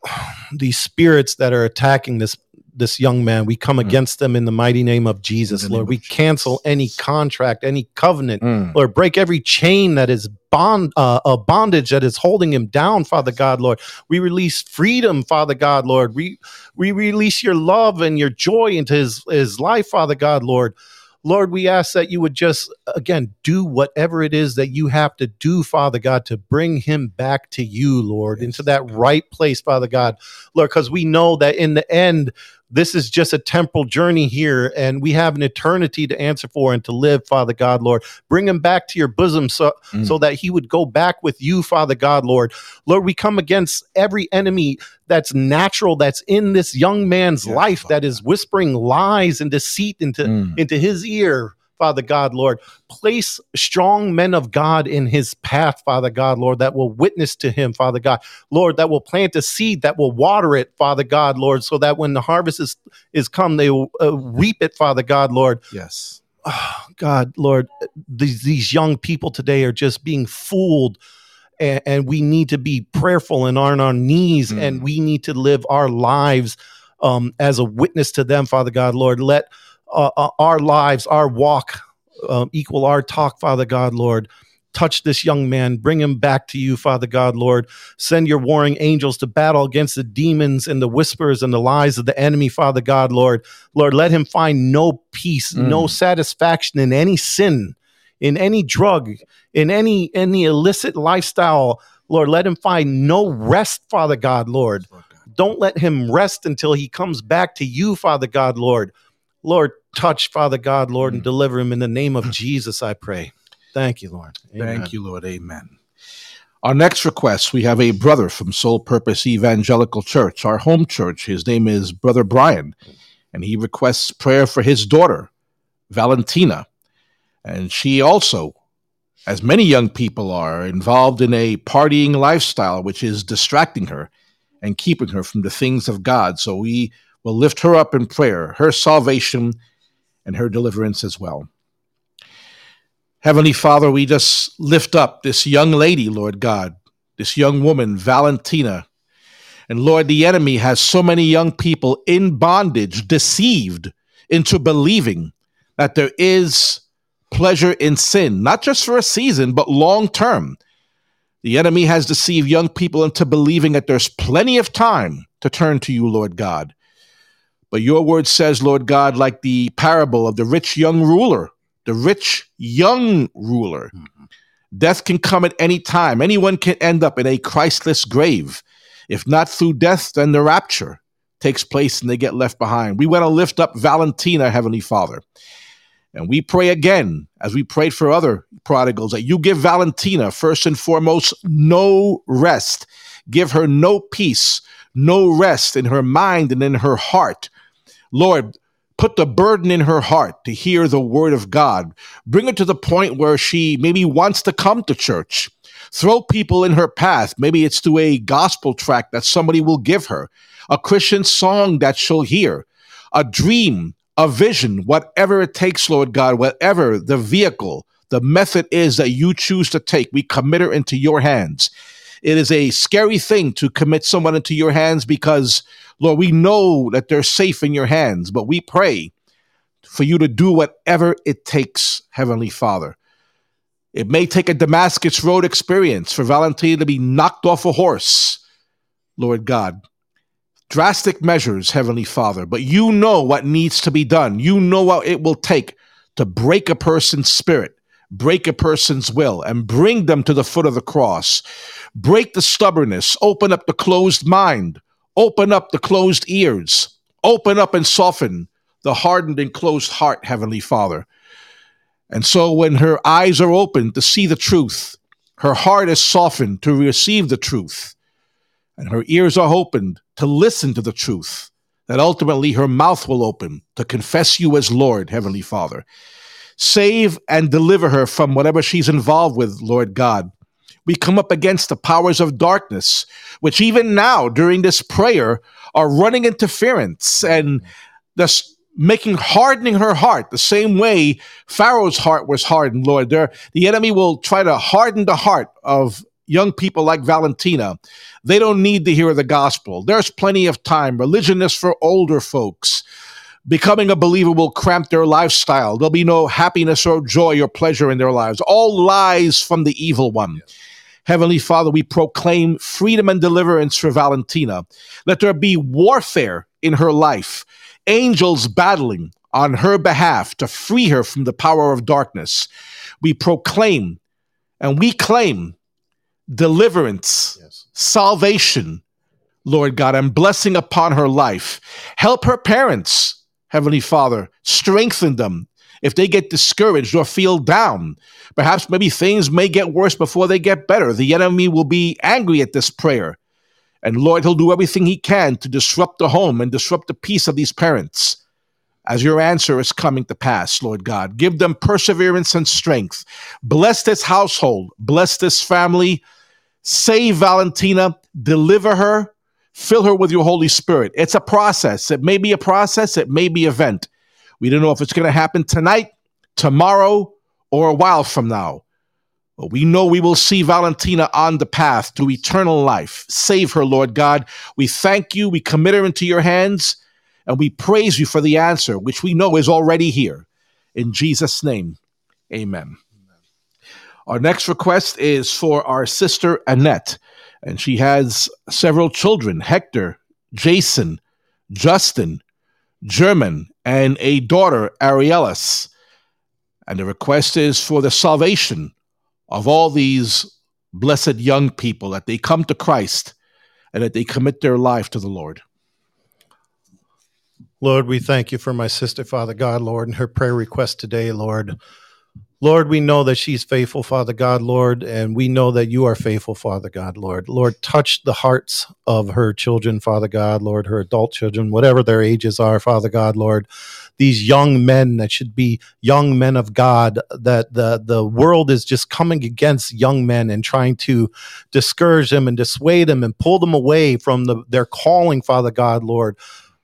<sighs> These spirits that are attacking this this young man, we come Mm. against them in the mighty name of Jesus, Lord. of We Jesus. cancel any contract, any covenant, Mm. Lord, break every chain that is bond uh, a bondage that is holding him down, Father God, Lord. We release freedom, Father God, Lord. We we release your love and your joy into his his life, Father God, Lord. Lord, we ask that you would just again do whatever it is that you have to do, Father God, to bring him back to you, Lord, Yes, into that right place, Father God, Lord, because we know that in the end, this is just a temporal journey here, and we have an eternity to answer for and to live, Father God, Lord. Bring him back to your bosom so, Mm. so that he would go back with you, Father God, Lord. Lord, we come against every enemy that's natural, that's in this young man's Yes, life, that Father. is whispering lies and deceit into, Mm. into his ear. Father God, Lord, place strong men of God in his path, Father God, Lord, that will witness to him, Father God, Lord, that will plant a seed, that will water it, Father God, Lord, so that when the harvest is, is come, they will uh, reap it, Father God, Lord. Yes. Oh, God, Lord, these, these young people today are just being fooled and, and we need to be prayerful and on our knees Mm. and we need to live our lives um, as a witness to them father god lord let uh, uh, our lives our walk um, equal our talk father god lord. Touch this young man. Bring him back to you father god lord. Send your warring angels to battle against the demons and the whispers and the lies of the enemy father god lord. Lord let him find no peace no Mm. satisfaction in any sin in any drug in any any illicit lifestyle. Lord let him find no rest father god lord. Don't let him rest until he comes back to you father god lord lord touch father god lord and Mm. deliver him in the name of jesus i pray thank you lord Thank you, Lord. Amen. Our next request, we have a brother from Soul Purpose Evangelical Church, our home church. His name is Brother Brian, and he requests prayer for his daughter, Valentina. And she also, as many young people are, involved in a partying lifestyle, which is distracting her and keeping her from the things of God. So we will lift her up in prayer, her salvation and her deliverance as well. Heavenly Father, we just lift up this young lady, Lord God, this young woman, Valentina. And Lord, the enemy has so many young people in bondage, deceived into believing that there is pleasure in sin, not just for a season, but long term. The enemy has deceived young people into believing that there's plenty of time to turn to you, Lord God. But your word says, Lord God, like the parable of the rich young ruler, the rich young ruler. Hmm. Death can come at any time. Anyone can end up in a Christless grave. If not through death, then the rapture takes place and they get left behind. We want to lift up Valentina, Heavenly Father. And we pray again, as we prayed for other prodigals, that you give Valentina, first and foremost, no rest. Give her no peace, no rest in her mind and in her heart. Lord, put the burden in her heart to hear the word of God. Bring her to the point where she maybe wants to come to church. Throw people in her path. Maybe it's through a gospel track that somebody will give her, a Christian song that she'll hear, a dream, a vision, whatever it takes, Lord God, whatever the vehicle, the method is that you choose to take, we commit her into your hands. It is a scary thing to commit someone into your hands because, Lord, we know that they're safe in your hands, but we pray for you to do whatever it takes, Heavenly Father. It may take a Damascus Road experience for Valentina to be knocked off a horse, Lord God. Drastic measures, Heavenly Father, but you know what needs to be done. You know what it will take to break a person's spirit, break a person's will, and bring them to the foot of the cross. Break the stubbornness, open up the closed mind, open up the closed ears, open up and soften the hardened and closed heart, Heavenly Father. And so when her eyes are opened to see the truth, her heart is softened to receive the truth, and her ears are opened to listen to the truth, that ultimately her mouth will open to confess you as Lord, Heavenly Father. Save and deliver her from whatever she's involved with, Lord God. We come up against the powers of darkness, which even now during this prayer are running interference and thus making hardening her heart the same way Pharaoh's heart was hardened, Lord. There, the enemy will try to harden the heart of young people like Valentina. They don't need to hear the gospel. There's plenty of time. Religion is for older folks. Becoming a believer will cramp their lifestyle. There'll be no happiness or joy or pleasure in their lives. All lies from the evil one. Heavenly Father, we proclaim freedom and deliverance for Valentina. Let there be warfare in her life, angels battling on her behalf to free her from the power of darkness. We proclaim and we claim deliverance, Yes. salvation, Lord God, and blessing upon her life. Help her parents, Heavenly Father, strengthen them. If they get discouraged or feel down, perhaps maybe things may get worse before they get better. The enemy will be angry at this prayer. And Lord, he'll do everything he can to disrupt the home and disrupt the peace of these parents. As your answer is coming to pass, Lord God, give them perseverance and strength. Bless this household, bless this family. Save Valentina, deliver her, fill her with your Holy Spirit. It's a process. It may be a process, it may be event. We don't know if it's going to happen tonight, tomorrow, or a while from now. But we know we will see Valentina on the path to eternal life. Save her, Lord God. We thank you. We commit her into your hands, and we praise you for the answer, which we know is already here. In Jesus' name, amen. Our next request is for our sister Annette, and she has several children Hector, Jason, Justin, German, and a daughter, Arielis. And the request is for the salvation of all these blessed young people that they come to Christ and that they commit their life to the Lord. Lord, we thank you for my sister, Father God, Lord, and her prayer request today, Lord. Lord, we know that she's faithful, Father God, Lord, and we know that you are faithful, Father God, Lord. Lord, touch the hearts of her children, Father God, Lord, her adult children, whatever their ages are, Father God, Lord. These young men that should be young men of God, that the, the world is just coming against young men and trying to discourage them and dissuade them and pull them away from the, their calling, Father God, Lord.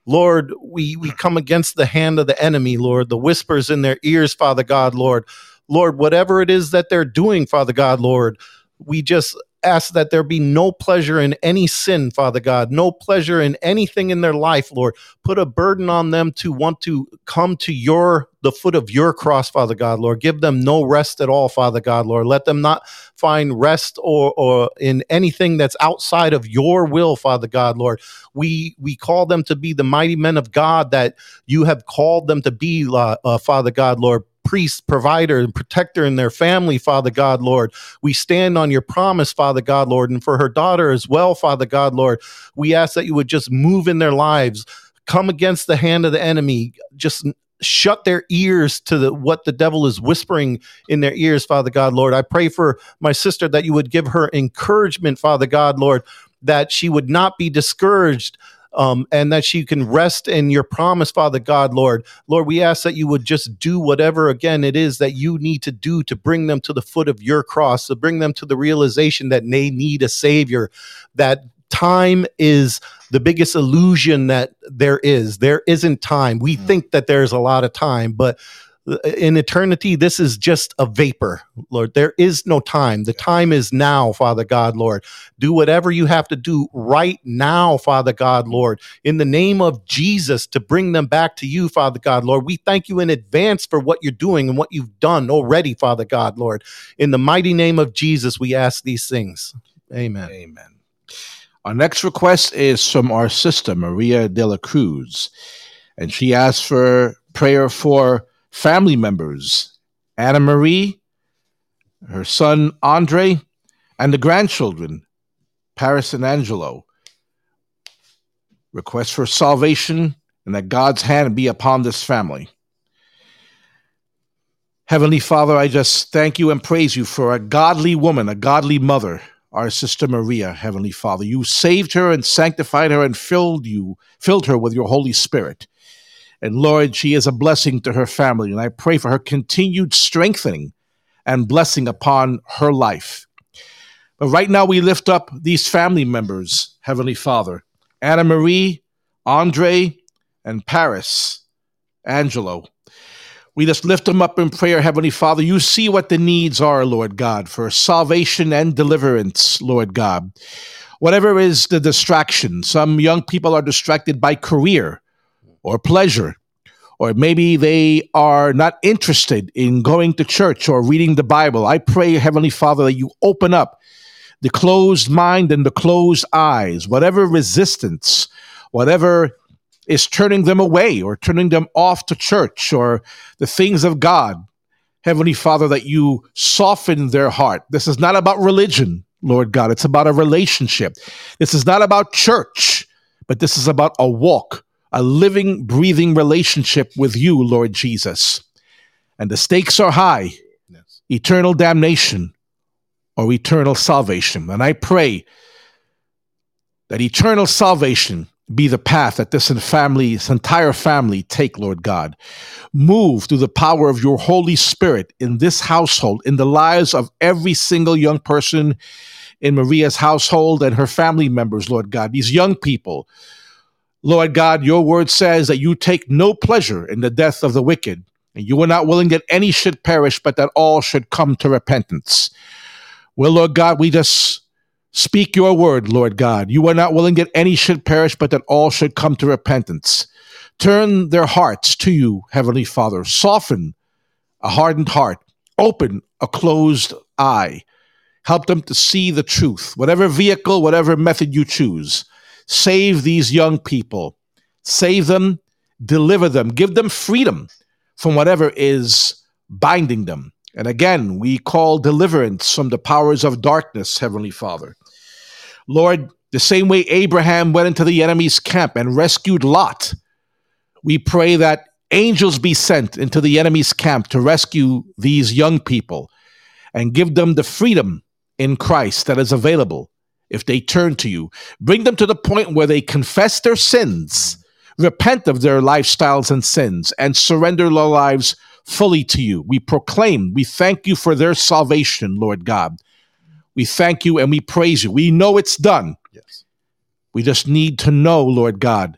Lord, we, we come against the hand of the enemy, Lord, the whispers in their ears, Father God, Lord. Lord, whatever it is that they're doing, Father God, Lord, we just ask that there be no pleasure in any sin, Father God, no pleasure in anything in their life, Lord. Put a burden on them to want to come to your the foot of your cross, Father God, Lord. Give them no rest at all, Father God, Lord. Let them not find rest or or in anything that's outside of your will, Father God, Lord. We we call them to be the mighty men of God that you have called them to be, uh, uh, Father God, Lord priest, provider, and protector in their family, Father God, Lord. We stand on your promise, Father God, Lord, and for her daughter as well, Father God, Lord. We ask that you would just move in their lives, come against the hand of the enemy, just shut their ears to the, what the devil is whispering in their ears, Father God, Lord. I pray for my sister that you would give her encouragement, Father God, Lord, that she would not be discouraged um, and that she can rest in your promise, Father God, Lord. Lord, we ask that you would just do whatever, again, it is that you need to do to bring them to the foot of your cross, to bring them to the realization that they need a Savior, that time is the biggest illusion that there is. There isn't time. We mm. think that there's a lot of time, but in eternity, this is just a vapor, Lord. There is no time. The time is now, Father God, Lord. Do whatever you have to do right now, Father God, mm. Lord, in the name of Jesus to bring them back to you, Father God, Lord. We thank you in advance for what you're doing and what you've done already, Father God, Lord. In the mighty name of Jesus, we ask these things. Amen. Amen. Our next request is from our sister, Maria de la Cruz, and she asks for prayer for family members Anna Marie, her son Andre, and the grandchildren, Paris and Angelo. Request for salvation and that God's hand be upon this family. Heavenly Father, I just thank you and praise you for a godly woman, a godly mother, our sister Maria, Heavenly Father. You saved her and sanctified her and filled you, filled her with your Holy Spirit. And Lord, she is a blessing to her family. And I pray for her continued strengthening and blessing upon her life. But right now, we lift up these family members, Heavenly Father Anna Marie, Andre, and Paris, Angelo. We just lift them up in prayer, Heavenly Father. You see what the needs are, Lord God, for salvation and deliverance, Lord God. Whatever is the distraction, some young people are distracted by career or pleasure. Or maybe they are not interested in going to church or reading the Bible. I pray, Heavenly Father, that you open up the closed mind and the closed eyes, whatever resistance, whatever is turning them away or turning them off to church or the things of God. Heavenly Father, that you soften their heart. This is not about religion, Lord God. It's about a relationship. This is not about church, but this is about a walk a living, breathing relationship with you, Lord Jesus. And the stakes are high yes. eternal damnation or eternal salvation. And I pray that eternal salvation be the path that this family, this entire family take, Lord God. Move through the power of your Holy Spirit in this household, in the lives of every single young person in Maria's household and her family members, Lord God. These young people Lord God, your word says that you take no pleasure in the death of the wicked, and you are not willing that any should perish, but that all should come to repentance. Well, Lord God, we just speak your word, Lord God. You are not willing that any should perish, but that all should come to repentance. Turn their hearts to you, Heavenly Father. Soften a hardened heart. Open a closed eye. Help them to see the truth, whatever vehicle, whatever method you choose. Save these young people. Save them, deliver them, give them freedom from whatever is binding them. And again, we call deliverance from the powers of darkness, Heavenly Father. Lord, the same way Abraham went into the enemy's camp and rescued Lot, we pray that angels be sent into the enemy's camp to rescue these young people and give them the freedom in Christ that is available if they turn to you. Bring them to the point where they confess their sins, repent of their lifestyles and sins, and surrender their lives fully to you. We proclaim, we thank you for their salvation, Lord God. We thank you and we praise you. We know it's done. Yes. We just need to know, Lord God.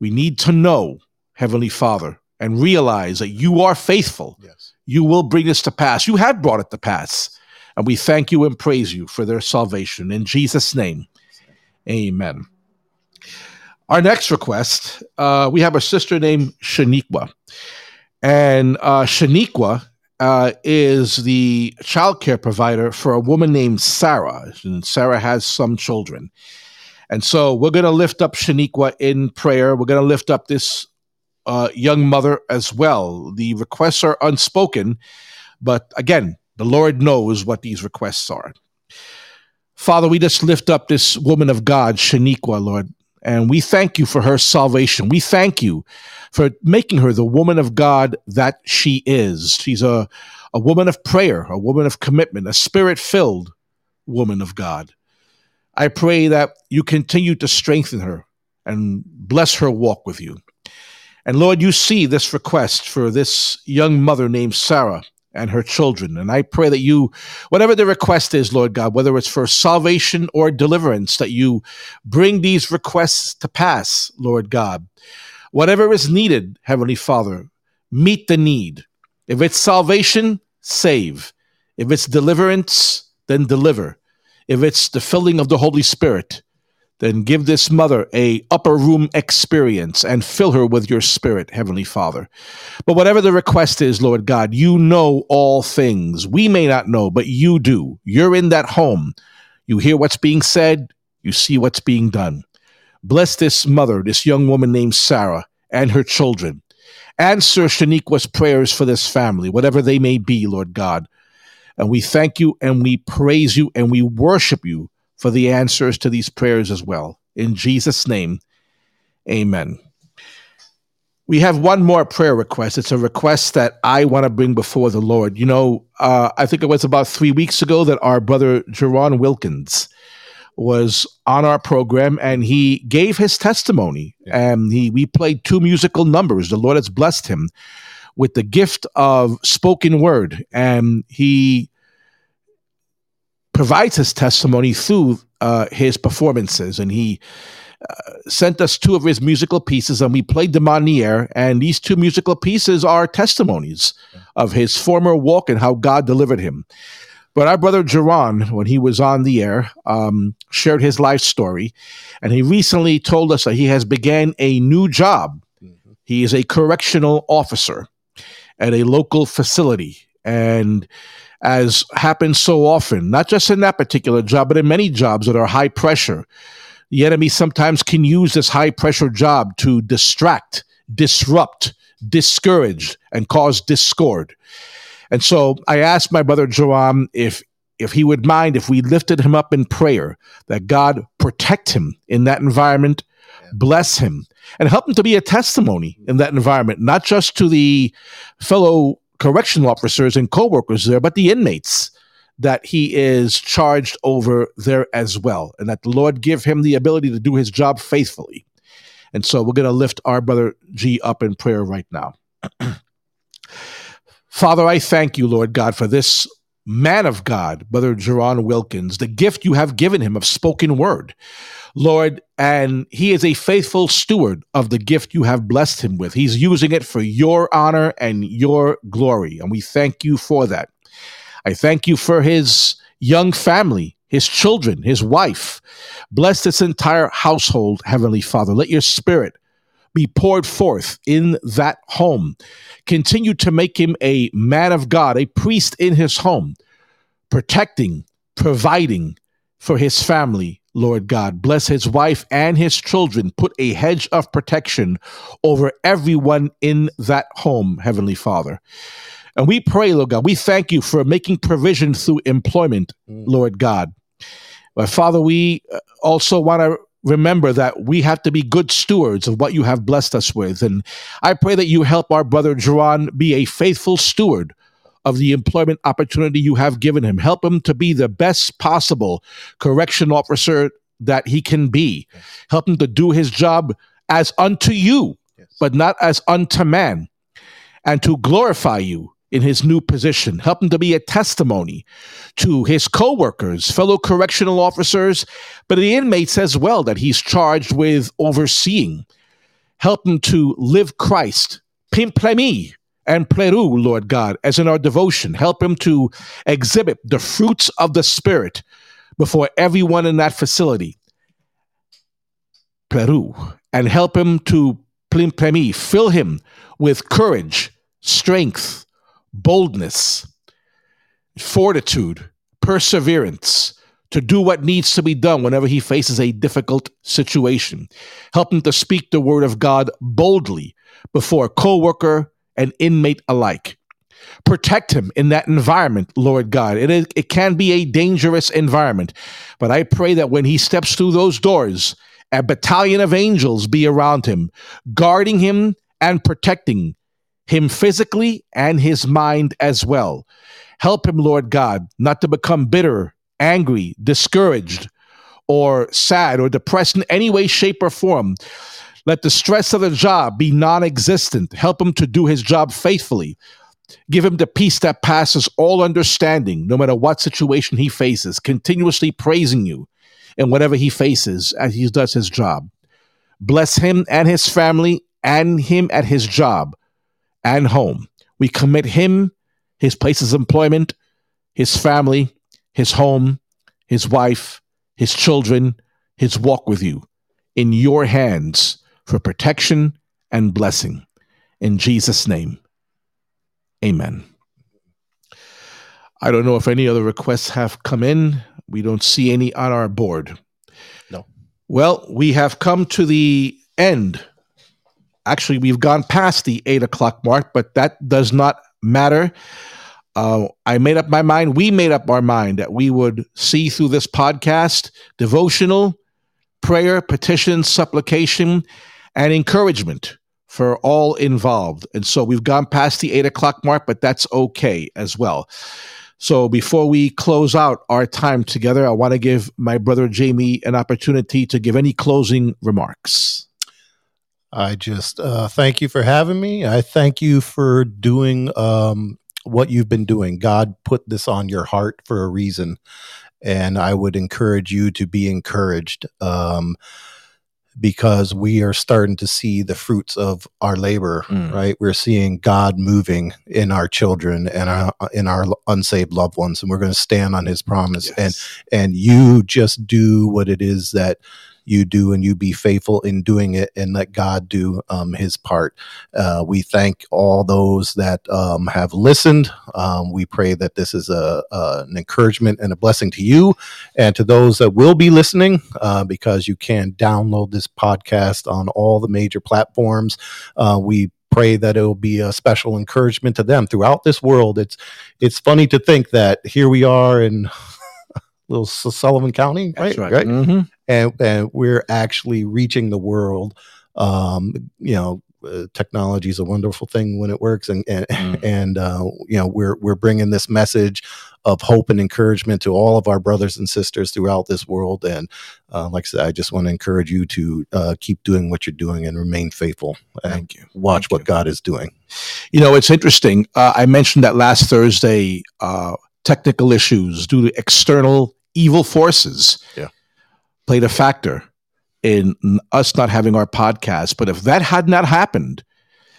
We need to know, Heavenly Father, and realize that you are faithful. Yes. You will bring this to pass. You have brought it to pass. And we thank you and praise you for their salvation. In Jesus' name, amen. Our next request uh, we have a sister named Shaniqua. And uh, Shaniqua uh, is the child care provider for a woman named Sarah. And Sarah has some children. And so we're going to lift up Shaniqua in prayer. We're going to lift up this uh, young mother as well. The requests are unspoken, but again, the Lord knows what these requests are. Father, we just lift up this woman of God, Shaniqua, Lord, and we thank you for her salvation. We thank you for making her the woman of God that she is. She's a, a woman of prayer, a woman of commitment, a spirit filled woman of God. I pray that you continue to strengthen her and bless her walk with you. And Lord, you see this request for this young mother named Sarah and her children. And I pray that you, whatever the request is, Lord God, whether it's for salvation or deliverance, that you bring these requests to pass, Lord God. Whatever is needed, Heavenly Father, meet the need. If it's salvation, save. If it's deliverance, then deliver. If it's the filling of the Holy Spirit, then give this mother a upper room experience and fill her with your spirit heavenly father. But whatever the request is lord god you know all things. We may not know but you do. You're in that home. You hear what's being said. You see what's being done. Bless this mother this young woman named sarah and her children. Answer shaniqua's prayers for this family whatever they may be lord god. And we thank you and we praise you and we worship you for the answers to these prayers as well. In Jesus' name, amen. We have one more prayer request. It's a request that I want to bring before the Lord. You know, uh, I think it was about three weeks ago that our brother Jerron Wilkins was on our program and he gave his testimony. And he we played two musical numbers. The Lord has blessed him with the gift of spoken word. And he provides his testimony through uh, his performances. And he uh, sent us two of his musical pieces, and we played them on the air. And these two musical pieces are testimonies of his former walk and how God delivered him. But our brother Jerron, when he was on the air, um, shared his life story, and he recently told us that he has began a new job. Mhm. He is a correctional officer at a local facility, and as happens so often, not just in that particular job, but in many jobs that are high pressure. The enemy sometimes can use this high pressure job to distract, disrupt, discourage, and cause discord. And so I asked my brother Joam if if he would mind if we lifted him up in prayer, that God protect him in that environment, bless him, and help him to be a testimony in that environment, not just to the fellow correctional officers and co-workers there, but the inmates that he is charged over there as well, and that the Lord give him the ability to do his job faithfully. And so we're going to lift our brother G up in prayer right now. <clears throat> Father, I thank you, Lord God, for this man of God, Brother Jerron Wilkins, the gift you have given him of spoken word. Lord, and he is a faithful steward of the gift you have blessed him with. He's using it for your honor and your glory, and we thank you for that. I thank you for his young family, his children, his wife. Bless this entire household, Heavenly Father. Let your spirit be poured forth in that home. Continue to make him a man of God, a priest in his home, protecting, providing for his family, Lord God. Bless his wife and his children. Put a hedge of protection over everyone in that home, Heavenly Father. And we pray, Lord God, we thank you for making provision through employment, Mm. Lord God. But Father, we uh, also want to remember that we have to be good stewards of what you have blessed us with. And I pray that you help our brother Jerron be a faithful steward of the employment opportunity you have given him. Help him to be the best possible correction officer that he can be. Help him to do his job as unto you, Yes. but not as unto man, and to glorify you in his new position. Help him to be a testimony to his coworkers, fellow correctional officers, but the inmates as well that he's charged with overseeing. Help him to live Christ, pimplemi and Peru, Lord God, as in our devotion. Help him to exhibit the fruits of the Spirit before everyone in that facility. Peru, and help him to fill him with courage, strength, boldness, fortitude, perseverance to do what needs to be done whenever he faces a difficult situation. Help him to speak the word of God boldly before coworker and inmate alike. Protect him in that environment, Lord God. It, is, it can be a dangerous environment, but I pray that when he steps through those doors, a battalion of angels be around him, guarding him and protecting him physically and his mind as well. Help him, Lord God, not to become bitter, angry, discouraged, or sad or depressed in any way, shape, or form. Let the stress of the job be non existent. Help him to do his job faithfully. Give him the peace that passes all understanding, no matter what situation he faces, continuously praising you in whatever he faces as he does his job. Bless him and his family and him at his job and home. We commit him, his places of employment, his family, his home, his wife, his children, his walk with you in your hands for protection and blessing. In Jesus' name, amen. I don't know if any other requests have come in. We don't see any on our board. No. Well, we have come to the end. Actually, we've gone past the eight o'clock mark, but that does not matter. Uh, I made up my mind. We made up our mind that we would see through this podcast devotional, prayer, petition, supplication, and encouragement for all involved. And so we've gone past the eight o'clock mark, but that's okay as well. So before we close out our time together, I want to give my brother Jamie an opportunity to give any closing remarks. I just uh, thank you for having me. I thank you for doing um, what you've been doing. God put this on your heart for a reason. And I would encourage you to be encouraged um, because we are starting to see the fruits of our labor, Mm. right? We're seeing God moving in our children and our, in our unsaved loved ones. And we're going to stand on his promise. And and you just do what it is that you do and you be faithful in doing it and let god do um, his part. Uh, we thank all those that um, have listened. Um, we pray that this is a, a- an encouragement and a blessing to you and to those that will be listening uh, because you can download this podcast on all the major platforms. Uh, we pray that it will be a special encouragement to them throughout this world. It's it's funny to think that here we are in <laughs> little Sullivan County, right? That's Mhm. And and we're actually reaching the world. Um, you know, uh, technology is a wonderful thing when it works, and and, Mm. and uh, you know we're we're bringing this message of hope and encouragement to all of our brothers and sisters throughout this world. And uh, like I said, I just want to encourage you to uh, keep doing what you're doing and remain faithful and Thank you. watch Thank what you. God is doing. You know, it's interesting. Uh, I mentioned that last Thursday, uh, technical issues due to external evil forces Yeah. Played a factor in us not having our podcast. But if that had not happened,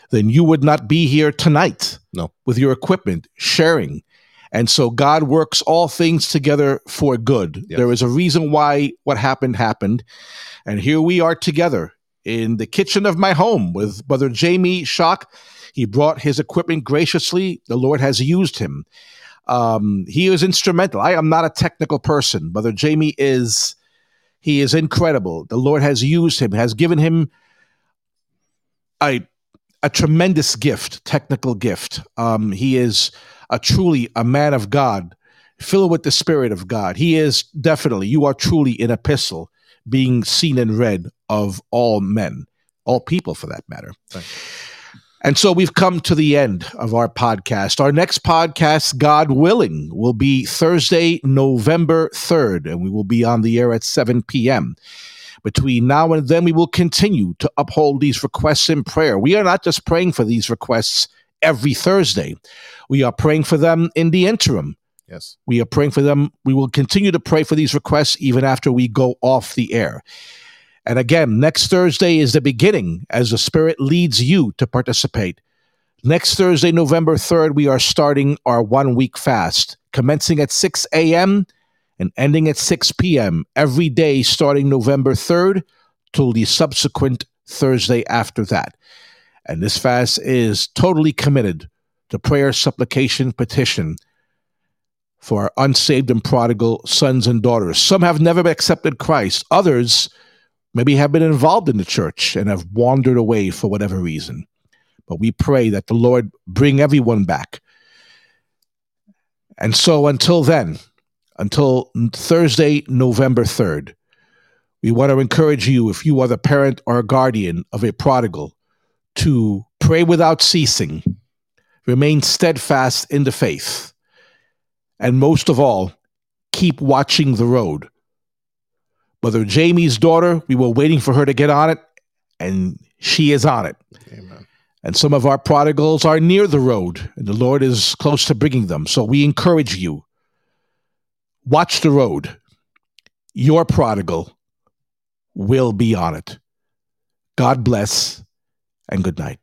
then you would not be here tonight No. with your equipment sharing And so God works all things together for good. Yes. There is a reason why what happened happened. And here we are together in the kitchen of my home with Brother Jamie Shock. He brought his equipment graciously. The Lord has used him. Um, he is instrumental. I am not a technical person. Brother Jamie is he is incredible. The Lord has used him, has given him a a tremendous gift, technical gift. Um, he is a truly a man of God, filled with the Spirit of God. He is definitely, you are truly an epistle being seen and read of all men, all people for that matter. And so we've come to the end of our podcast. Our next podcast, God willing, will be Thursday, November 3rd, and we will be on the air at 7 p.m. Between now and then, we will continue to uphold these requests in prayer. We are not just praying for these requests every Thursday, we are praying for them in the interim. Yes. We are praying for them. We will continue to pray for these requests even after we go off the air. And again, next Thursday is the beginning as the Spirit leads you to participate. Next Thursday, November 3rd, we are starting our one week fast, commencing at 6 a.m. and ending at 6 p.m. every day starting November 3rd till the subsequent Thursday after that. And this fast is totally committed to prayer, supplication, petition for our unsaved and prodigal sons and daughters. Some have never accepted Christ, others maybe have been involved in the church and have wandered away for whatever reason. But we pray that the Lord bring everyone back. And so until then, until Thursday, November 3rd, we want to encourage you, if you are the parent or guardian of a prodigal, to pray without ceasing, remain steadfast in the faith, and most of all, keep watching the road. Brother Jamie's daughter, we were waiting for her to get on it, and she is on it. Amen. And some of our prodigals are near the road, and the Lord is close to bringing them. So we encourage you watch the road. Your prodigal will be on it. God bless and good night.